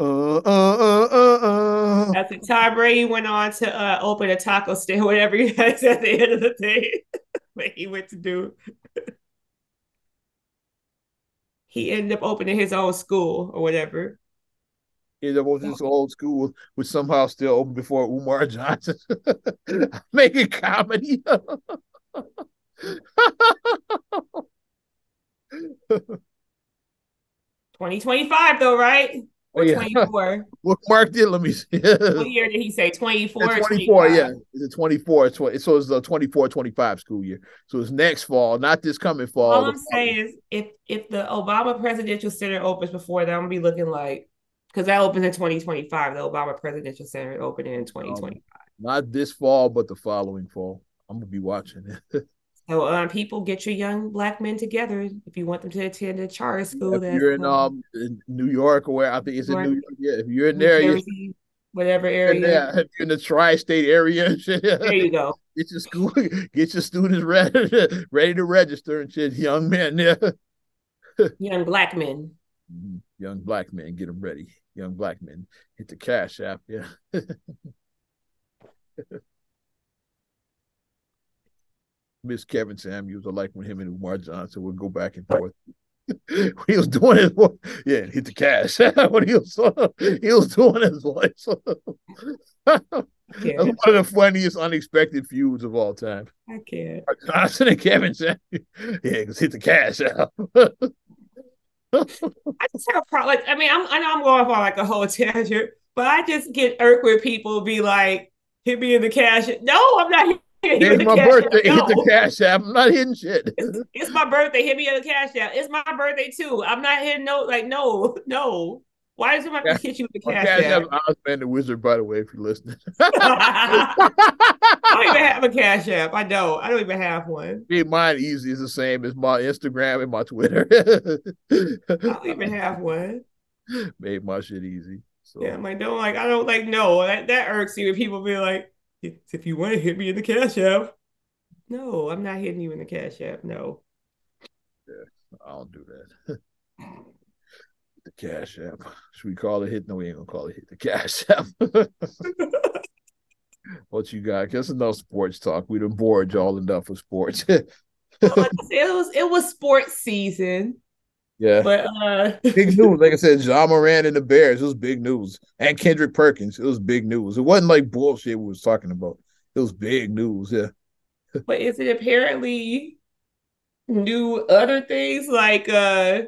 Uh, uh, uh, uh,
At the time, Brady went on to uh, open a taco stand, whatever he has at the end of the day. what he went to do. He ended up opening his own school or whatever.
He ended up opening his old school, which somehow still open before Umar Johnson. Making comedy.
2025 though, right? Or oh, yeah. 24.
what mark did? Let me see.
what year did he say? 24.
24, yeah. It's a 24. 20, so it's the 24 25 school year. So it's next fall, not this coming fall.
All I'm saying is if if the Obama Presidential Center opens before that, I'm gonna be looking like because that opens in 2025. The Obama Presidential Center opening in 2025. Um,
not this fall, but the following fall. I'm gonna be watching it.
So um, people get your young black men together if you want them to attend a charter school.
If you're in um, in New York or where I think it's in New York, yeah. If you're in New there, Jersey,
whatever area.
Yeah, if you're in the tri-state area,
there you go.
Get your school, get your students ready, ready to register and shit. Young men, yeah.
young black men.
Mm-hmm. Young black men, get them ready. Young black men, hit the cash app, yeah. Miss Kevin Samuels. I like when him and Umar Johnson would go back and forth. he was doing his voice. Yeah, hit the cash. when he was he was doing his voice. That's one of the funniest unexpected feuds of all time.
I can't.
Johnson and Kevin Samuels. Yeah, because hit the cash out.
I just have a problem. Like, I mean, I'm I know I'm going for like a whole tangent, but I just get irked when people be like, "Hit me in the cash." No, I'm not.
It's my birthday. No. Hit the cash app. I'm not hitting shit.
It's, it's, my birthday. Hit me in the cash app. It's my birthday too. I'm not hitting no. Like no, no. Why does somebody hit you with the cash, app? cash app?
app? Osman the Wizard, by the way, if you're listening.
I don't even have a cash app. I don't. I don't even have one.
Me, mine easy is the same as my Instagram and my Twitter.
I don't even have one.
Made my shit easy.
So. Yeah, I'm like, don't like, I don't like, no, that, that irks you when people be like, if you want to hit me in the cash app. No, I'm not hitting you in the cash app. No.
Yeah, I don't do that. the cash app. Should we call it hit? No, we ain't gonna call it hit the cash app. what you got? Guess enough sports talk. We done bored y'all enough for sports.
it was it was sports season.
Yeah.
But uh
big news. Like I said, Ja Morant and the Bears, it was big news. And Kendrick Perkins, it was big news. It wasn't like bullshit we was talking about. It was big news, yeah.
but is it apparently new other things like uh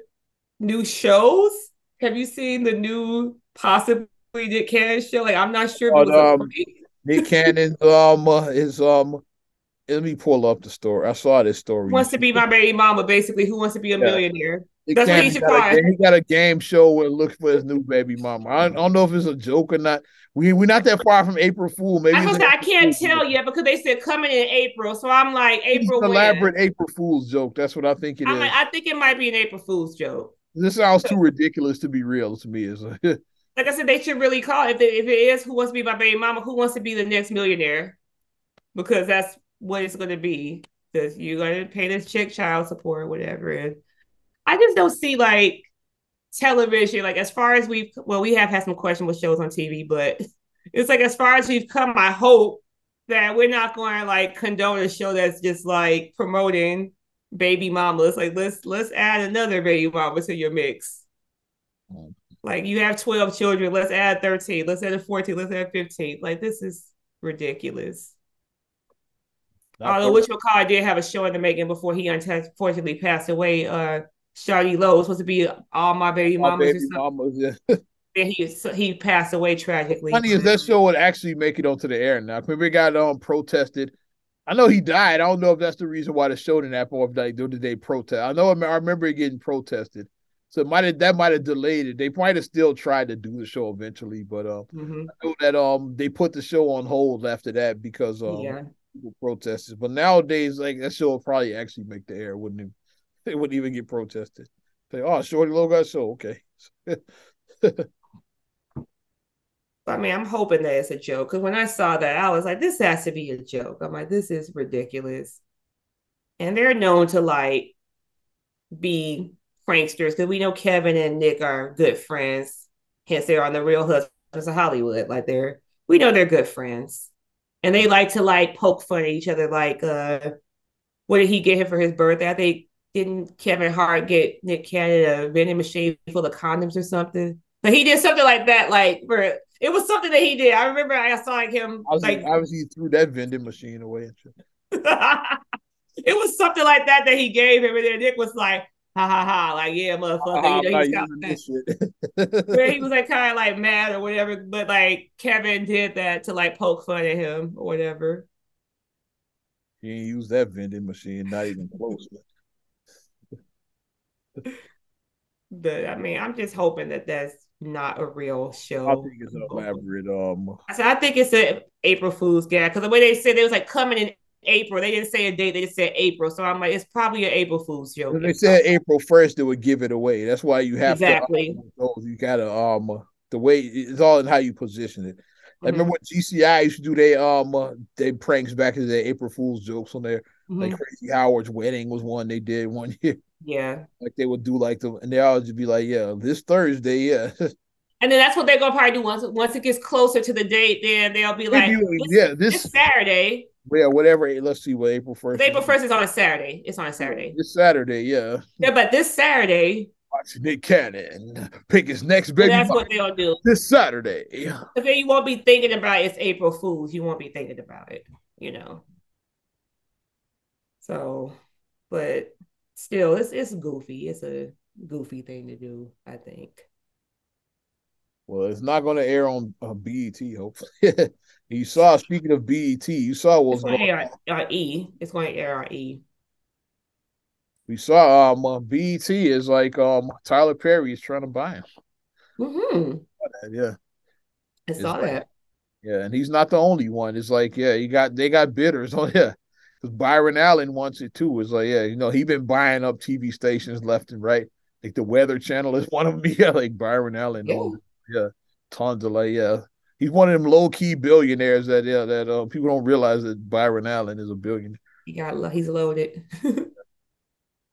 new shows? Have you seen the new possibly Nick Cannon show? Like I'm not sure. But,
um, Nick Cannon um is um let me pull up the story. I saw this story.
Wants to be my baby mama, basically. Who wants to be a yeah. millionaire? That's what he should
call it. He got a game show where looking for his new baby mama. I don't, I don't, know if it's a joke or not. We we're not that far from April Fool. Maybe
I, say, I can't Fool. tell yet because they said coming in April. So I'm like April.
elaborate April Fool's joke. That's what I think it is.
Like, I think it might be an April Fool's joke.
This sounds too ridiculous to be real to me. Is
like I said, they should really call it. if it, if it is who wants to be my baby mama, who wants to be the next millionaire, because that's what it's going to be. Because you're going to pay this chick child support or whatever. And I just don't see like television, like as far as we've, well, we have had some questionable shows on TV, but it's like as far as we've come, I hope that we're not going to like condone a show that's just like promoting baby mamas. Like let's let's add another baby mama to your mix. Mm. Like you have 12 children, let's add 13, let's add 14, let's add 15. Like this is ridiculous. Although Which McCall did have a show in the making before he unfortunately passed away. Uh, Shawty Lo was supposed to be all my baby mamas. My baby mamas yeah. and he he passed away tragically.
Funny is that show would actually make it onto the air now. Remember, it got um protested. I know he died. I don't know if that's the reason why the show didn't happen or if they did they protest. I know I remember it getting protested. So might have that might have delayed it. They might have still tried to do the show eventually, but um, mm-hmm. I know that um they put the show on hold after that because um yeah people protested. But nowadays, like that show would probably actually make the air, wouldn't it? They wouldn't even get protested. Say, oh, Shawty Lo got show, okay.
I mean, I'm hoping that it's a joke because when I saw that, I was like, this has to be a joke. I'm like, this is ridiculous. And they're known to like be pranksters because we know Kevin and Nick are good friends. Hence, they're on the Real Husbands of Hollywood. Like they're, we know they're good friends and they like to like poke fun at each other. Like, uh, what did he get him for his birthday? I think didn't Kevin Hart get Nick Cannon a vending machine full of condoms or something? But he did something like that. Like, for it was something that he did. I remember I saw like him.
I was,
like,
obviously he threw that vending machine away
it was something like that that he gave him, and then Nick was like, ha ha ha, like yeah, motherfucker. You know, he's got that. Where he was like kind of like mad or whatever, but like Kevin did that to like poke fun at him or whatever.
He ain't use that vending machine, not even close.
But I mean, I'm just hoping that that's not a real show.
I think it's an elaborate. Um,
I said I think it's an April Fool's gag because the way they said it was like coming in April. They didn't say a date. They just said April. So I'm like, it's probably an April Fool's joke.
If they said April first, they would give it away. That's why you have
exactly.
to. Um, you gotta um the way it's all in how you position it. I mm-hmm. remember what GCI used to do. They um uh, they pranks back in the April Fool's jokes on there. Mm-hmm. Like Crazy Howard's wedding was one they did one year.
Yeah,
like they would do like the and they always be like, yeah, this Thursday, yeah.
And then that's what they're gonna probably do once once it gets closer to the date. Then they'll be like,
yeah, this,
this Saturday
yeah, whatever. Eh, let's see what April first.
April first is on a Saturday. It's on a Saturday.
This Saturday, yeah.
Yeah, but this Saturday.
Watch Nick Cannon pick his next baby.
That's what they'll do
this Saturday.
But then you won't be thinking about it's April Fools. You won't be thinking about it. You know. So, but still, it's it's goofy. It's a goofy thing to do. I think.
Well, it's not going to air on uh, BET. Hopefully, you saw. Speaking of BET, you saw what was
going on. On E. It's going to air on E.
We saw um uh, BET is like um Tyler Perry is trying to buy him. Mm-hmm. Yeah,
I saw like, that.
Yeah, and he's not the only one. It's like yeah, you got they got bidders. Oh yeah, because Byron Allen wants it too. It's like yeah, you know he been buying up TV stations left and right. Like the Weather Channel is one of them. Yeah, like Byron Allen. Yeah, yeah tons of like yeah. He's one of them low key billionaires that yeah that uh, people don't realize that Byron Allen is a billionaire.
He got he's loaded.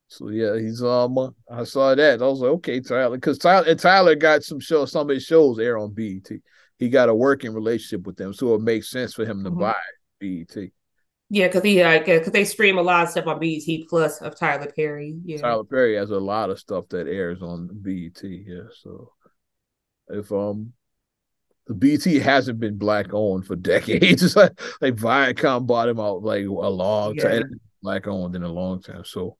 So yeah, he's um. I saw that. I was like, okay, Tyler, because Tyler Tyler got some show. Some of his shows air on BET. He got a working relationship with them, so it makes sense for him to mm-hmm. buy BET.
Yeah, because he like because they stream a lot of stuff on BET Plus of Tyler Perry. Yeah,
Tyler Perry has a lot of stuff that airs on BET. Yeah, so if um the BET hasn't been black owned for decades. It's like, like Viacom bought him out like a long yeah. time, black owned in a long time. So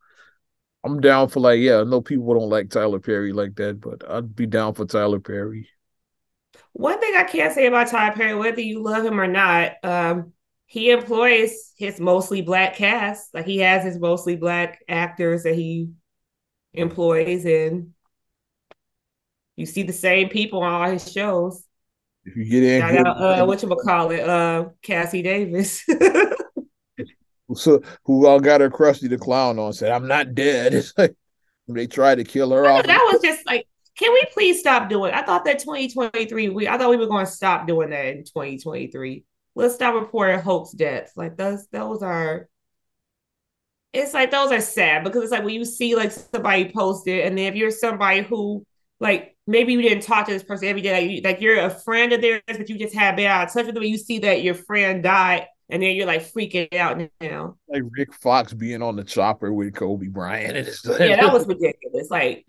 I'm down for like, yeah, I know people don't like Tyler Perry like that, but I'd be down for Tyler Perry.
One thing I can't say about Tyler Perry, whether you love him or not, um, he employs his mostly black cast. Like he has his mostly black actors that he employs, and you see the same people on all his shows.
If you get in,
I got, uh, what you call it, uh, Cassie Davis.
so who all got her Krusty the Clown on said, "I'm not dead." It's like they tried to kill her off.
That was just like, can we please stop doing? I thought that 2023. We I thought we were going to stop doing that in 2023. Let's stop reporting hoax deaths. Like those those are. It's like those are sad because it's like when you see like somebody posted, and then if you're somebody who like maybe you didn't talk to this person every day, like, you, like you're a friend of theirs, but you just had been out of touch with them, you see that your friend died and then you're like freaking out now.
Like Rick Fox being on the chopper with Kobe Bryant. And
yeah, that was ridiculous. Like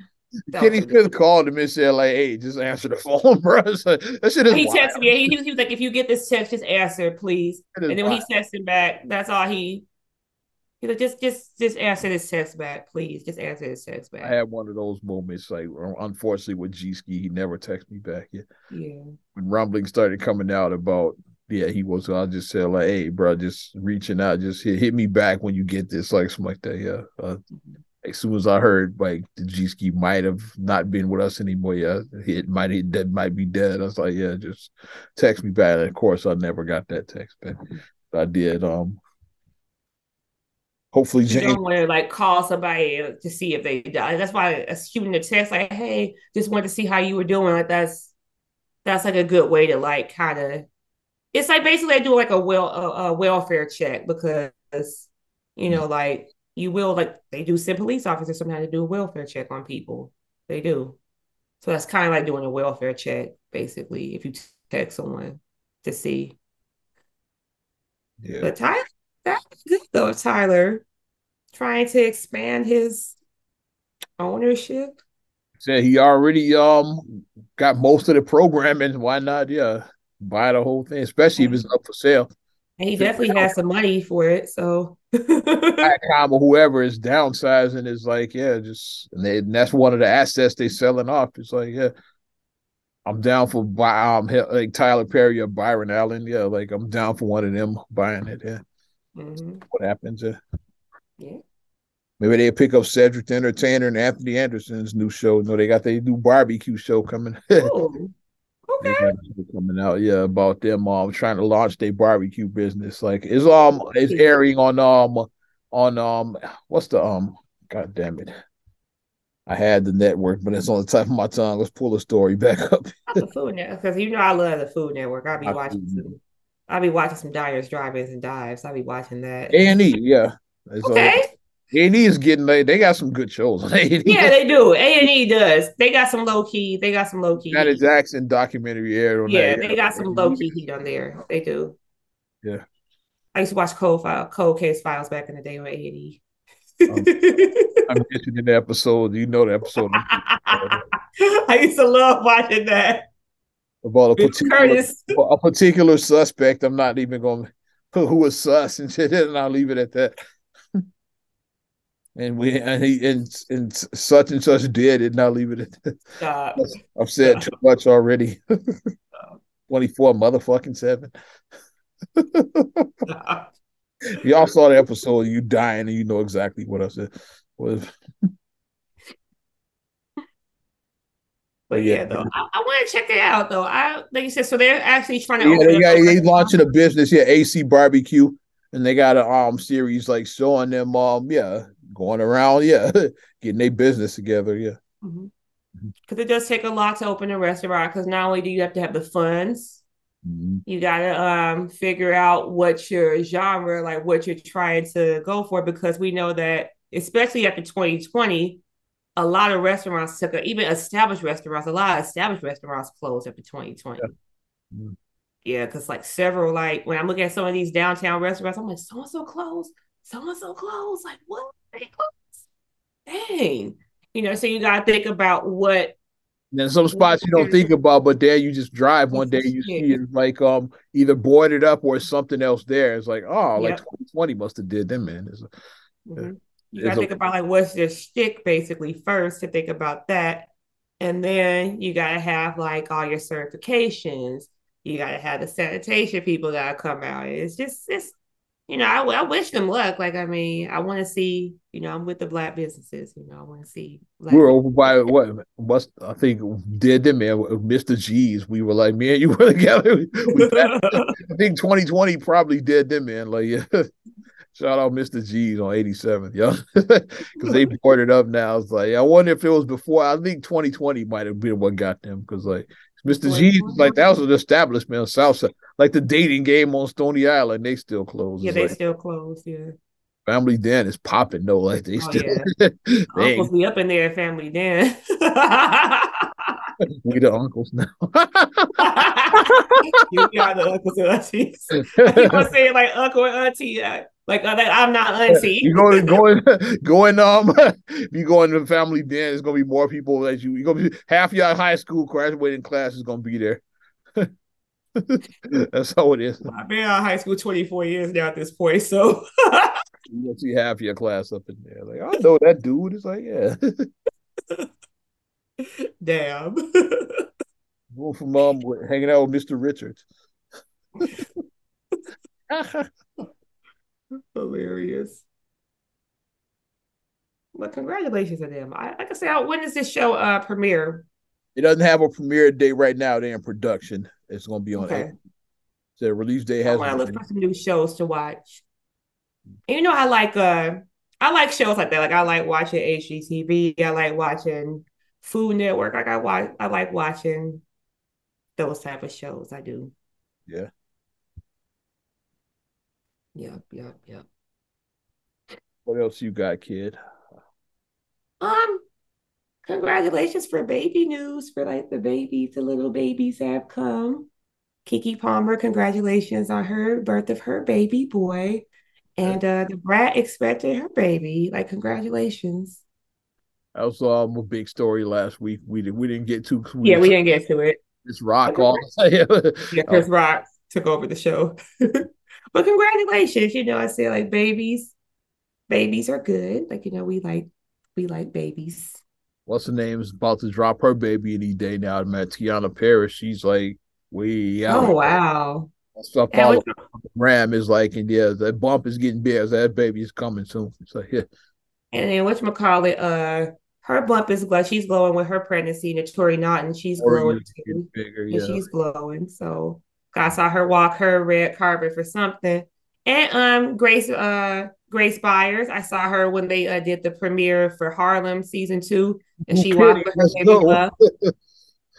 Kenny Smith called him and said, like, hey, just answer the phone, bro. So that shit is
He wild. texted me. He, he, was like, if you get this text, just answer, please. And then when he texted back, that's all he He's like, just, just, just answer this text back, please. Just answer this text back.
I had one of those moments, like unfortunately with G Ski, he never texted me back.
yet. yeah.
When rumbling started coming out about yeah, he was. I just said like, "Hey, bro, just reaching out, just hit, hit me back when you get this, like something like that." Yeah. Uh, as soon as I heard like the G ski might have not been with us anymore, yeah, it might he dead might be dead. I was like, yeah, just text me back. And of course, I never got that text back. But I did. Um, hopefully,
James. You don't want to like call somebody to see if they die. That's why shooting a text like, hey, just wanted to see how you were doing. Like that's that's like a good way to like kind of it's like basically they do like a well a, a welfare check because you know like you will like they do send police officers sometimes to do a welfare check on people. They do. So that's kind of like doing a welfare check, basically, if you text someone to see. Yeah. But Tyler, that's good though, Tyler, trying to expand his ownership.
Said he already um got most of the programming. Why not? Yeah, buy the whole thing, especially if it's up for sale.
And he definitely has some money for it. So
Viacom or whoever is downsizing is like, yeah, just and, they, and that's one of the assets they selling off. It's like, yeah, I'm down for buy um like Tyler Perry or Byron Allen. Yeah, like I'm down for one of them buying it. Yeah. Mm-hmm. What happens? Yeah. yeah. Maybe they pick up Cedric the Entertainer and Anthony Anderson's new show. No, they got their new barbecue show coming.
Okay.
Coming out, yeah, about them um trying to launch their barbecue business. Like it's um it's airing on um on um what's the um god damn it. I had the network, but it's on the top of my tongue. Let's pull the story back up.
the Food Network, because you know I love the Food Network. I'll be I watching. Some, I'll be watching some Diners, Drive-ins, and Dives. I'll be watching that.
A and E, yeah.
It's okay.
A and E is getting they, they got some good shows.
yeah, they do. A and E does. They got some low key. They got some low key.
Janet Jackson documentary aired on
yeah, that. they got some low key heat on there. They do.
Yeah.
I used to watch Cold File, Cold Case Files back in the day on A and E.
Um, I mentioned in the episode. You know the episode.
I used to love watching that.
About a particular, a particular suspect. I'm not even going to who was sus and shit, and I'll leave it at that. And we and he and, and such and such did it. Not leave it. Stop. I've said too much already. Twenty four motherfucking seven. Y'all saw the episode. You dying, and you know exactly what I said. Was.
But yeah, though I, I want to check it out though. I like you said, so they're actually trying to.
Yeah, they, got, they launching a business. Yeah, AC Barbecue, and they got a um series like showing them um yeah going around yeah getting their business together yeah.
Because mm-hmm. it does take a lot to open a restaurant. Because not only do you have to have the funds, mm-hmm. you gotta um figure out what your genre, like what you're trying to go for. Because we know that especially after 2020 a lot of restaurants took a, even established restaurants, a lot of established restaurants closed after 2020. Yeah, because like several, like when I'm looking at some of these downtown restaurants, I'm like, so and so closed, so and so closed. Like, what? Dang. You know, so you gotta think about what
then some spots you don't think about, but there you just drive one day, you see it like um either boarded up or something else there. It's like, oh, like 2020 must have did them, man.
Mm-hmm. You gotta think about like what's your stick basically first to think about that. And then you gotta have like all your certifications. You gotta have the sanitation people that come out. It's just it's you know, I, I wish them luck. Like, I mean, I want to see, you know, I'm with the black businesses, you know, I want to see.
we were over by what, what I think did them, man, Mr. G's. We were like, man, you were together. We, I think 2020 probably did them, man. Like, yeah. Shout out Mr. G's on 87th, yo. Because they it up now. It's like, I wonder if it was before. I think 2020 might have been what got them. Because, like, Mr. G's, like, that was an establishment on Southside. Like the dating game on Stony Island, they still close.
Yeah,
it's they
like, still close. yeah.
Family Den is popping though. Like they oh, still yeah.
they uncles be up in there, family Den.
we the uncles now.
you are the uncles and aunties. You gonna say like uncle and auntie. Like, uh, I'm not auntie.
you going going going um if you go into the family den, it's gonna be more people that you you gonna be half your high school graduating class is gonna be there. That's how it is.
I've been out of high school 24 years now at this point, so
you'll see half your class up in there. Like, I know that dude. It's like, yeah.
Damn.
Going mom hanging out with Mr. Richards.
Hilarious. But congratulations to them. I like I say, when does this show uh premiere?
It doesn't have a premiere date right now. They're in production. It's going to be on. Okay. So the release date has.
I look for some new shows to watch. And you know, I like uh, I like shows like that. Like I like watching HGTV. I like watching Food Network. Like I watch. I like watching those type of shows. I do.
Yeah.
Yep, yep, yep.
What else you got, kid?
Um, congratulations for baby news for like the babies, the little babies have come. Keke Palmer, congratulations on her birth of her baby boy. And uh Da Brat expected her baby. Like, congratulations.
That was um, a big story last week. We did we didn't get too
Yeah, we didn't get to it.
It's Rock all
yeah, Chris Rock took over the show. but congratulations. You know, I say like babies, babies are good. Like, you know, we like we like babies
what's her name is about to drop her baby any day now. I met Teyonah Parris. She's like we
out. Oh wow.
Stuff all Ram is like, and yeah, that bump is getting big. As that baby is coming soon. So yeah.
And then what's McCall uh her bump is glowing. She's glowing with her pregnancy. Naturi Naughton, she's glowing too. Bigger, yeah. And she's glowing. So I saw her walk her red carpet for something. And um Grace uh Grace Byers. I saw her when they uh, did the premiere for Harlem season two, and she walked with her baby love.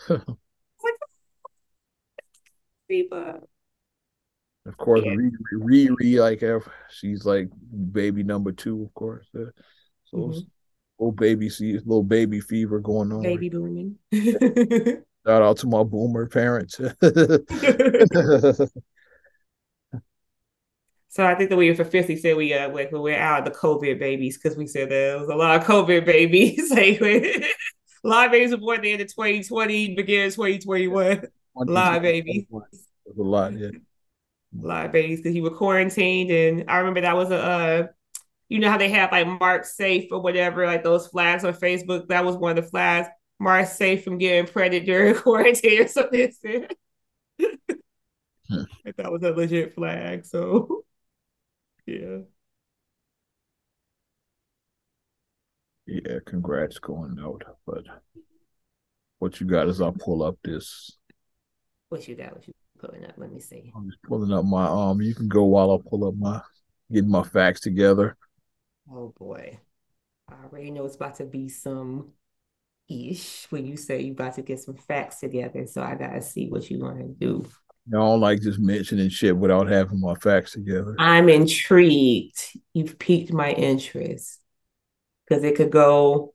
Of course, yeah. Riri, like she's like baby number two, of course. Uh, so mm-hmm. little baby, see, little baby fever going on.
Baby booming.
Shout out to my boomer parents.
So I think the we officially said we uh like we're out of the COVID babies because we said there was a lot of COVID babies. like a lot of babies were born in the end of 2020, beginning of 2021. A lot of babies.
A lot, yeah.
A lot of babies because you were quarantined, and I remember that was a uh, you know how they have like Mark safe or whatever, like those flags on Facebook. That was one of the flags. Mark safe from getting pregnant during quarantine or something. Hmm. that was a legit flag. So yeah.
Yeah, congrats going out. But what you got is I'll pull up this.
What you got? What you pulling up? Let me see.
I'm just pulling up my um. You can go while I pull up my getting my facts together.
Oh boy, I already know it's about to be some ish when you say you about to get some facts together. So I gotta see what you want to do.
I don't like just mentioning shit without having my facts together.
I'm intrigued. You've piqued my interest because it could go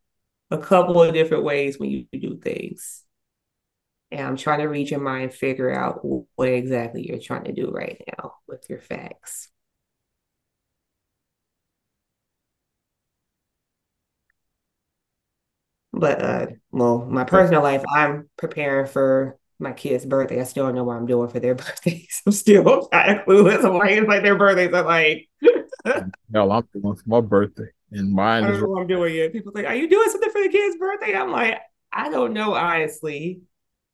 a couple of different ways when you do things. And I'm trying to read your mind, figure out what exactly you're trying to do right now with your facts. But uh, well, my personal life, I'm preparing for my kid's birthday. I still don't know what I'm doing for their birthdays. I'm still kind of clueless. I'm like, it's like their birthdays are like.
Hell, I'm doing for my birthday, and mine
I don't is. Know what I'm doing yet. People like, "Are you doing something for the kid's birthday?" I'm like, I don't know, honestly.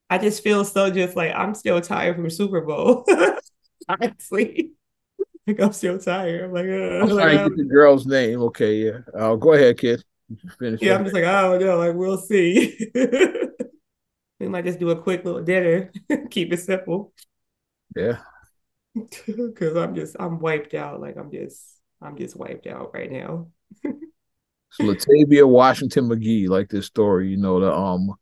I just feel so just like I'm still tired from Super Bowl. honestly, like I'm still tired. I'm like, uh,
I'm sorry, like, get the girl's name. Okay, yeah. Uh, go ahead, kid.
Finish yeah, I'm just like, I don't know. Like, we'll see. We might just do a quick little dinner. Keep it simple.
Yeah.
Cause I'm just I'm wiped out. Like I'm just I'm just wiped out right now.
so Latavia Washington McGee, like this story, you know, the um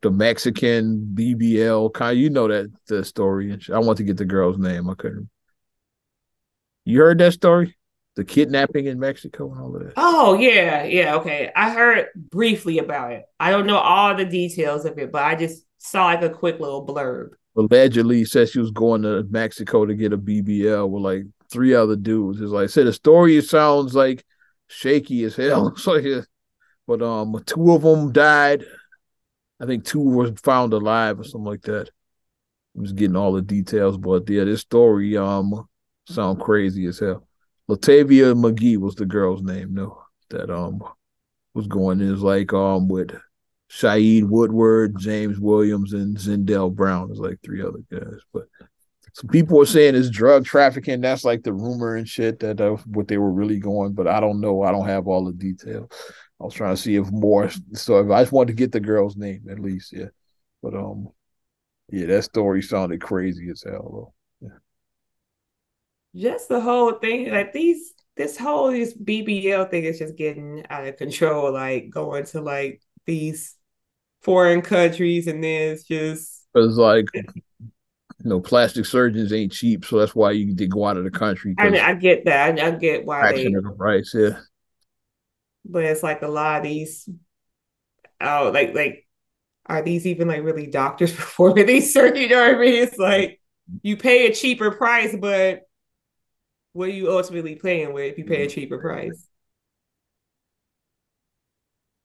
the Mexican BBL kind you know that the story. I want to get the girl's name. I couldn't. You heard that story? The kidnapping in Mexico and all of that.
Oh yeah, yeah, okay. I heard briefly about it. I don't know all the details of it, but I just saw like a quick little blurb.
Allegedly said she was going to Mexico to get a BBL with like three other dudes. It's like I said, the story sounds like shaky as hell. so yeah, but um, two of them died. I think two were found alive or something like that. I'm just getting all the details, but yeah, this story um sound crazy as hell. Latavia McGee was the girl's name, no, that um was going. Was like um with Shaeed Woodward, James Williams, and Zindell Brown. is like three other guys, but some people are saying it's drug trafficking. That's like the rumor and shit that uh, what they were really going, but I don't know. I don't have all the details. I was trying to see if more. So I just wanted to get the girl's name at least, yeah. But um, yeah, that story sounded crazy as hell. Though.
Just the whole thing, like these, this whole this BBL thing is just getting out of control. Like going to like these foreign countries, and then it's just
it's like you know, plastic surgeons ain't cheap, so that's why you did go out of the country.
I mean, I get that. I get why
they of the price, yeah.
But it's like a lot of these. Oh, like like, are these even like really doctors performing these surgeries? You know what I mean? It's like you pay a cheaper price, but what are you ultimately playing with if you pay a cheaper price?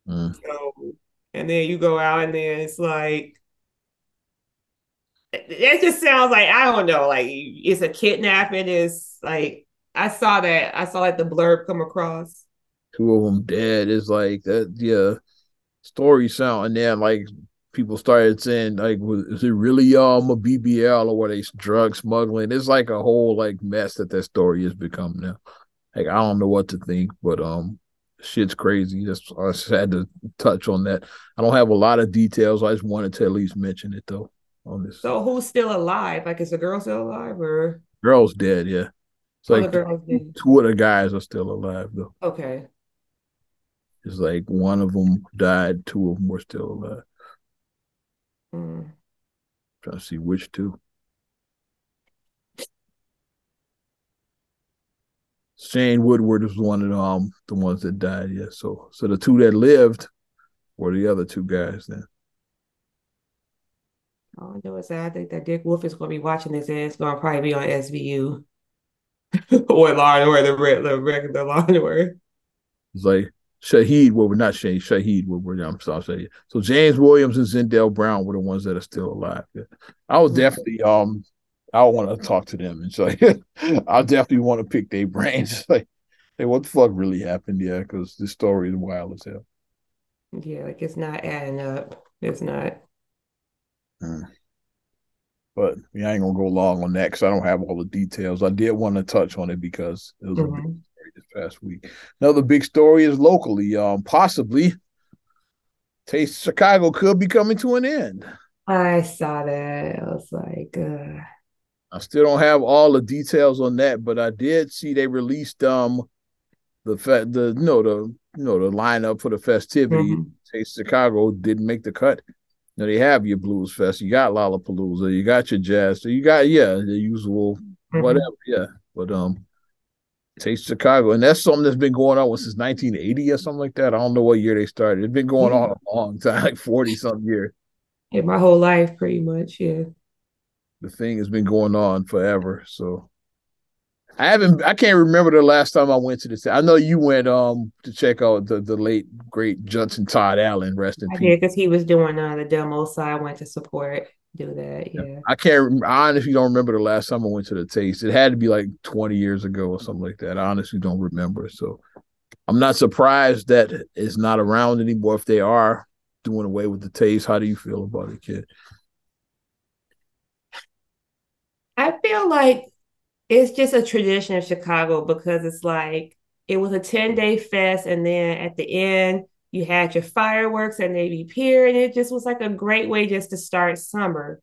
Mm. So, and then you go out and then it's like that just sounds like I don't know, like it's a kidnapping. Is like I saw that I saw like the blurb come across.
Two of them dead. Is like that. Yeah, story sound, and then like people started saying like, is it really um a BBL or what they drug smuggling? It's like a whole like mess that that story has become now. Like I don't know what to think, but um, shit's crazy. Just I just had to touch on that. I don't have a lot of details. I just wanted to at least mention it though
on this. So who's still alive? Like is the girl still alive or
girl's dead? Yeah, it's like two of the guys are still alive though.
Okay.
It's like one of them died, two of them were still alive. Mm. Trying to see which two. Shane Woodward was one of the, um the ones that died. Yeah, so so the two that lived were the other two guys then.
All I know is that I think that Dick Wolf is going to be watching this and it's going to probably be on SVU or Law and Order, the, the regular Law and Order.
It's like Well, we're not Shane, Shaeed, we're, I'm sorry. So James Williams and Zindell Brown were the ones that are still alive. Yeah. I would definitely, um, I want to talk to them and so I'll definitely want to pick their brains. like, hey, what the fuck really happened? Yeah, because this story is wild as hell.
Yeah, like it's not adding up. It's not.
Mm. But yeah, I ain't gonna go long on that because I don't have all the details. I did want to touch on it because it was mm-hmm. a big mm-hmm. This past week. Another big story is locally, um, possibly Taste Chicago could be coming to an end.
I saw that. I was like, uh...
I still don't have all the details on that, but I did see they released um the fe- the you know the you know the lineup for the festivity. Mm-hmm. Taste Chicago didn't make the cut. You know, they have your blues fest, you got Lollapalooza, you got your jazz, so you got yeah the usual mm-hmm. whatever, yeah. But um, Taste Chicago, and that's something that's been going on since 1980 or something like that. I don't know what year they started. It's been going yeah. on a long time, like 40 something years.
Yeah, my whole life, pretty much. Yeah.
The thing has been going on forever. So I haven't. I can't remember the last time I went to this. I know you went um to check out the the late great Judson Todd Allen. Rest in
I peace. because he was doing uh, the demo, so I went to support. Do that, yeah. I
can't. I honestly don't remember the last time I went to the taste. It had to be like twenty years ago or something like that. I honestly don't remember. So I'm not surprised that it's not around anymore. If they are doing away with the taste, how do you feel about it, kid?
I feel like it's just a tradition of Chicago because it's like it was a 10 day fest, and then at the end, you had your fireworks at Navy Pier, and it just was like a great way just to start summer.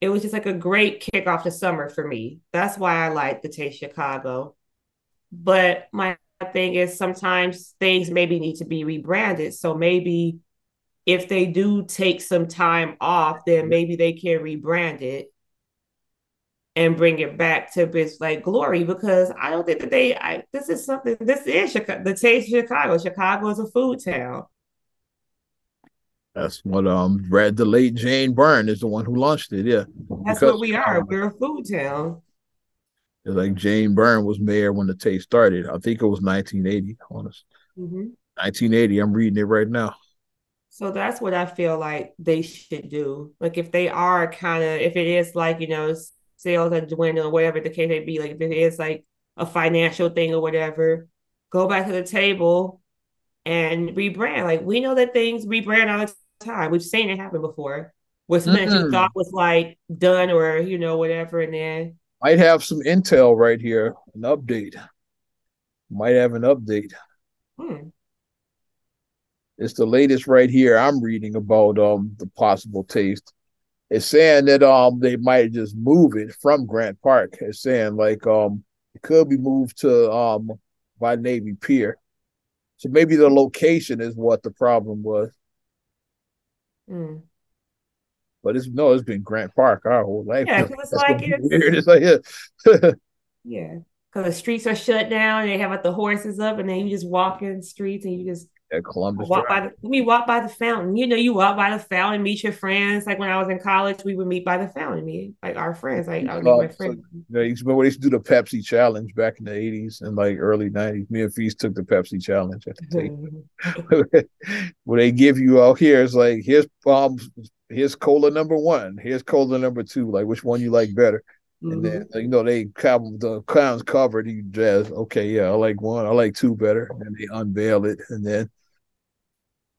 It was just like a great kickoff to summer for me. That's why I like the Taste Chicago. But my thing is sometimes things maybe need to be rebranded. So maybe if they do take some time off, then maybe they can rebrand it and bring it back to its like glory because I don't think that they I this is something this is Chicago the taste of Chicago. Chicago is a food town.
That's what um read the late Jane Byrne is the one who launched it, yeah.
That's because, what we are. Um, We're a food town.
It's like Jane Byrne was mayor when the taste started. I think it was 1980, honest. Mm-hmm. 1980. I'm reading it right now.
So that's what I feel like they should do. Like if they are kind of, if it is like, you know, sales are dwindling or whatever the case may be, like if it is like a financial thing or whatever, go back to the table and rebrand. Like we know that things rebrand all the time. We've seen it happen before. With something mm-hmm. you thought was like done or you know whatever, and then
might have some intel right here, an update. Might have an update. Hmm. It's the latest right here. I'm reading about um the possible taste it's saying that um they might just move it from Grant Park. It's saying like um it could be moved to um by Navy Pier. So maybe the location is what the problem was. Mm. But it's no, it's been Grant Park our whole life.
Yeah, because it's like it's weird. It's like yeah. yeah. Because the streets are shut down, they have like the horses up, and then you just walk in the streets and you just
at Columbus.
Walk by the, we walk by the fountain. You know, you walk by the fountain, meet your friends. Like when I was in college, we would meet by the fountain, meet like our friends. Like I would meet my friends. So,
you know, you remember they used to do the Pepsi challenge back in the eighties and like early nineties. Me and Feast took the Pepsi challenge at the Where they give you out here, it's like here's um here's cola number one, here's cola number two. Like which one you like better. And then mm-hmm. you know they have the clowns covered. You just okay, yeah, I like one, I like two better. And they unveil it, and then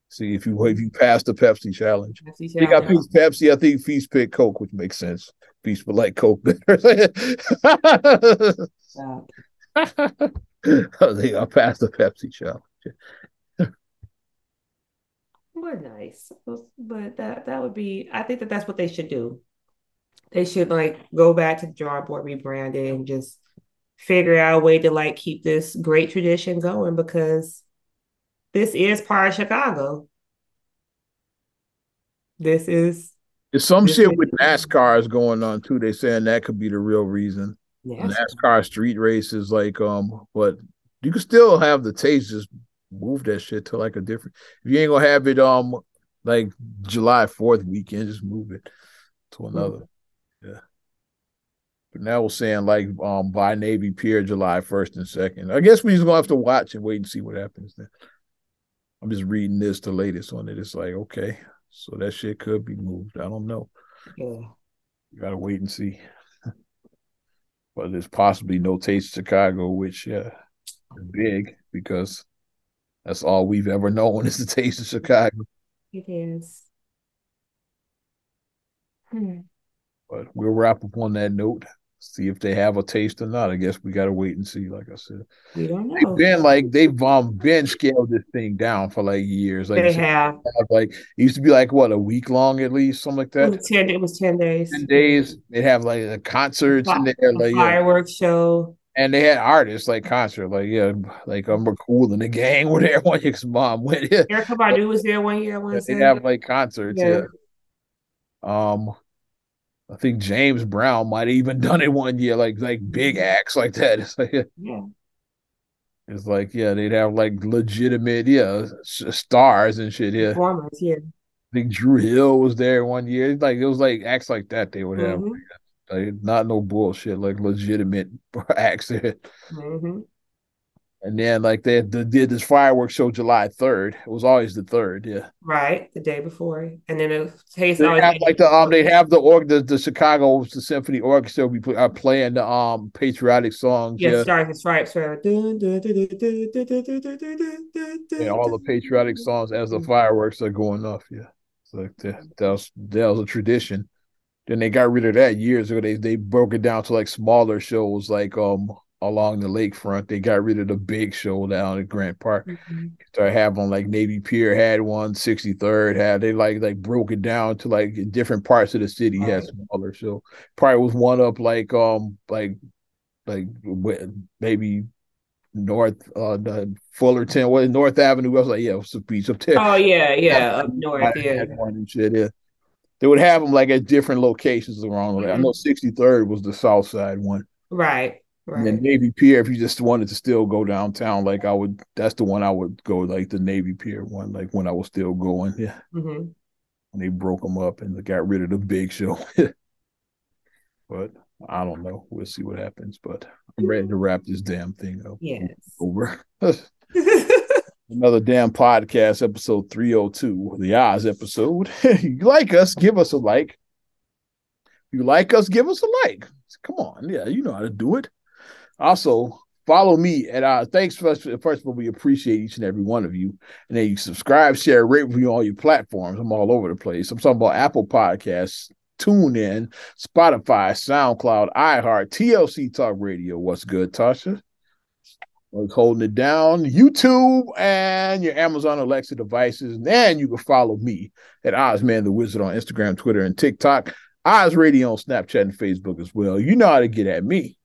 See if you if you pass the Pepsi challenge. Pepsi you got Feast Pepsi. I think Feast pick Coke, which makes sense. Feast would like Coke better. I think I'll pass the Pepsi challenge.
Nice, but that that would be. I think that that's what they should do. They should like go back to the drawing board, rebrand it, and just figure out a way to like keep this great tradition going because this is part of Chicago. This is.
There's some shit with NASCAR is going on too. They saying that could be the real reason. Yes. NASCAR street races, like um, but you can still have the taste. Just move that shit to like a different. If you ain't gonna have it um like July Fourth weekend, just move it to hmm. another. Mm-hmm. Yeah. But now we're saying like um by Navy Pier July first and second. I guess we just gonna have to watch and wait and see what happens then. I'm just reading this, the latest on it. It's like, okay, so that shit could be moved. I don't know. Yeah. You gotta wait and see. but there's possibly no taste Chicago, which yeah. big because that's all we've ever known is the taste of Chicago.
It is.
Hmm. But we'll wrap up on that note. See if they have a taste or not. I guess we gotta wait and see. Like I said,
we don't know.
They've been like they've um been scaled this thing down for like years. Like
they have.
Like it used to be like what a week long at least, something like that.
It was ten. It was ten days.
Ten days. They have like a concerts in there, like
fireworks yeah. show.
And they had artists like concert, like yeah, like I'm Kool and the gang were there one year's mom went. Yeah.
Erykah Badu was there one year.
Yeah, they have like concerts. Yeah. yeah. Um, I think James Brown might have even done it one year, like like big mm-hmm. acts like that. It's like yeah. It's like yeah, they'd have like legitimate yeah stars and shit. Yeah,
performers. Yeah,
I think Drew Hill was there one year. Like it was like acts like that they would have. Mm-hmm. Like, not no bullshit, like legitimate acts there. Mm-hmm. And then like they, they did this fireworks show July third. It was always the third, yeah.
Right, the day before, and then it
takes they have, like the um they have the org the, the Chicago the Symphony Orchestra we are playing the um patriotic songs.
Yeah, yeah. Stars and Stripes. And
all the patriotic songs as the fireworks are going off. Yeah, so like that, that was that was a tradition. Then they got rid of that years ago. They they broke it down to like smaller shows, like um along the lakefront. They got rid of the big show down at Grant Park. Mm-hmm. Started having like Navy Pier had one, 63rd had they like like broke it down to like different parts of the city right. had smaller show. Probably was one up like um like like maybe North uh the Fullerton, what North Avenue. I was like, yeah, it was a beach up there.
Oh yeah, yeah, up north, yeah.
One and shit, yeah. They would have them like at different locations around. Mm-hmm. I know 63rd was the south side one.
Right.
Right. And Navy Pier, if you just wanted to still go downtown, like I would, that's the one I would go, like the Navy Pier one, like when I was still going. Yeah. Mm-hmm. And they broke them up and got rid of the big show. but I don't know. We'll see what happens. But I'm ready to wrap this damn thing up.
Yes.
Over. Another damn podcast, episode 302, the Oz episode. you like us, give us a like. you like us, give us a like. Come on. Yeah, you know how to do it. Also, follow me at uh thanks first first of all we appreciate each and every one of you. And then you subscribe share rate review on all your platforms. I'm all over the place. I'm talking about apple podcasts tune in spotify soundcloud iheart tlc talk radio. What's good tasha? Was holding it down. Youtube and your amazon alexa devices. And then you can follow me at ozman the wizard on instagram twitter and tiktok. Oz radio on snapchat and facebook as well. You know how to get at me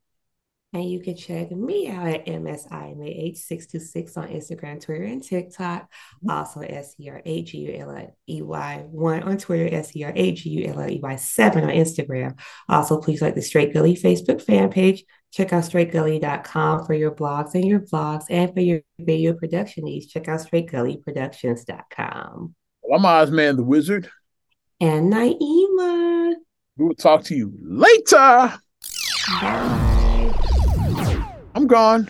and you can check me out at MSIMAH626 on Instagram, Twitter, and TikTok. Also, S E R A G U L E Y 1 on Twitter, S E R A G U L L E Y 7 on Instagram. Also, please like the Straight Gully Facebook fan page. Check out straightgully.com for your blogs and your vlogs. And for your video production needs, check out straightgullyproductions.com.
Well, I'm Ozman the Wizard.
And Naima.
We will talk to you later. Bye. I'm gone.